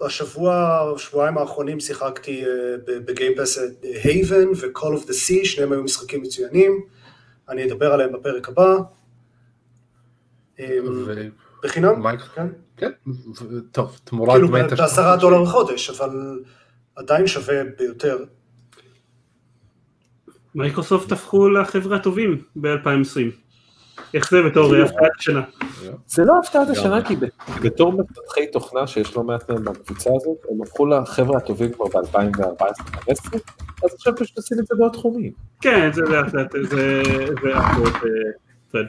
בשבוע, שבועיים האחרונים שיחקתי אה, ב- ב-Game Pass את Haven ו- Call of the Sea, שניהם היו משחקים מצוינים, אני אדבר עליהם בפרק הבא. אה, ו- בחינם, כן. כן, טוב, תמורת כאילו. בעשרה דולר לחודש, אבל עדיין שווה ביותר. מייקרוסופט הפכו לחבר'ה הטובים ב-2020. איך זה בתור הפתעת השנה? זה לא הפתעת השנה, כי בתור מפתחי תוכנה שיש לא מעט מהם בקבוצה הזאת, הם הפכו לחבר'ה הטובים כבר ב-2014-2015, אז עכשיו פשוט עושים את זה בעוד תחומים. כן, זה לאט לאט, זה זה הפרעות, אה, פרד.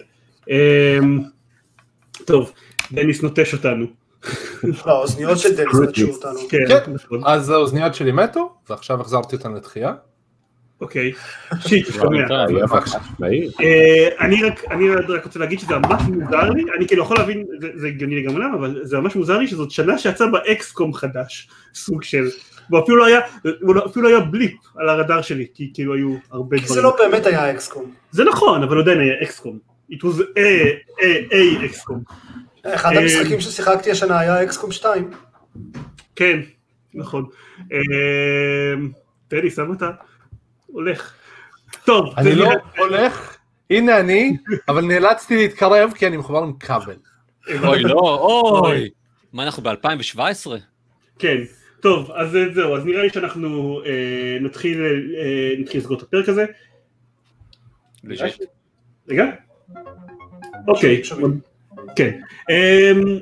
אמ, טוב, דניס נוטש אותנו. לא, האוזניות של דניס נטשו אותנו. כן, כן. נכון. אז האוזניות שלי מתו, ועכשיו החזרתי אותן לתחייה. אוקיי, shit, שומע. אה, אני רק, אני רק רוצה להגיד שזה ממש מוזר לי, אני כאילו יכול להבין, זה- זה הגיוני לגמרי למה, אבל זה ממש מוזר לי שזאת שנה שיצא ב-XCOM חדש, סוג של, והוא אפילו לא היה, לא- אפילו לא היה בליפ על הרדאר שלי, כי כאילו היו הרבה כי זה דברים. לא באמת היה אקסקום. זה נכון, אבל עדיין היה אקסקום. It was a, a, a אקסקום. אחד אה, המשחקים ששיחקתי השנה היה אקסקום 2. כן, נכון. אה, תן לי, שם אותה. הולך. טוב, אני זה לא הולך, הנה אני, אבל נאלצתי להתקרב כי אני מחובר עם כבל. אוי לא, אוי. מה אנחנו ב-2017? כן, טוב, אז אה, זהו, אז נראה לי שאנחנו אה, נתחיל אה, נתחיל לסגור את הפרק הזה. רגע. אוקיי. כן. אמ,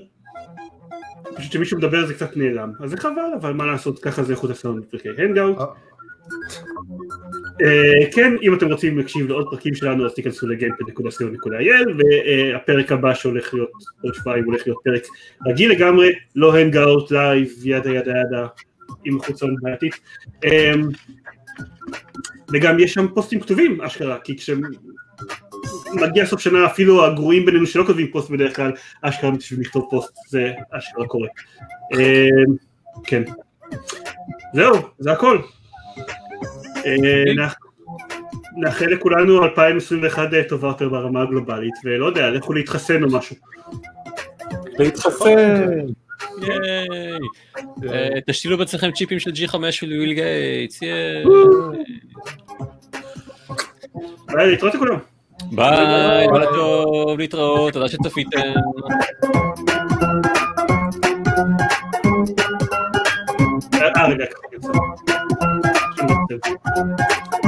פשוט כשמישהו מדבר זה קצת נעלם, אז זה חבל, אבל מה לעשות, ככה זה איכות הסאונד בפרקי הנגאוט. אה. אה, כן, אם אתם רוצים להקשיב לעוד פרקים שלנו, אז תיכנסו לגיימפד.co.il, והפרק הבא שהולך להיות עוד שבועיים הולך להיות פרק רגיל לגמרי, לא Hangout, live, yada yada yada, עם סאונד בעייתית. אמ, וגם יש שם פוסטים כתובים, אשכרה, כי כשמגיע סוף שנה אפילו הגרועים בינינו שלא כותבים פוסט בדרך כלל, אשכרה בשביל לכתוב פוסט, זה אשכרה קורה. אמ, כן. זהו, זה הכל. אה, נאח- נאחל לכולנו 2021 טובה יותר ברמה הגלובלית, ולא יודע, לכו להתחסן או משהו. להתחסן. ייי. אה, תשתילו בעצמכם צ'יפים של G5 של ביל גייטס, ייי. ביי, להתראות לכולם. ביי, לילה טוב, להתראות, תודה שצפיתם. אה, רגע, ככה יצא. Valeu.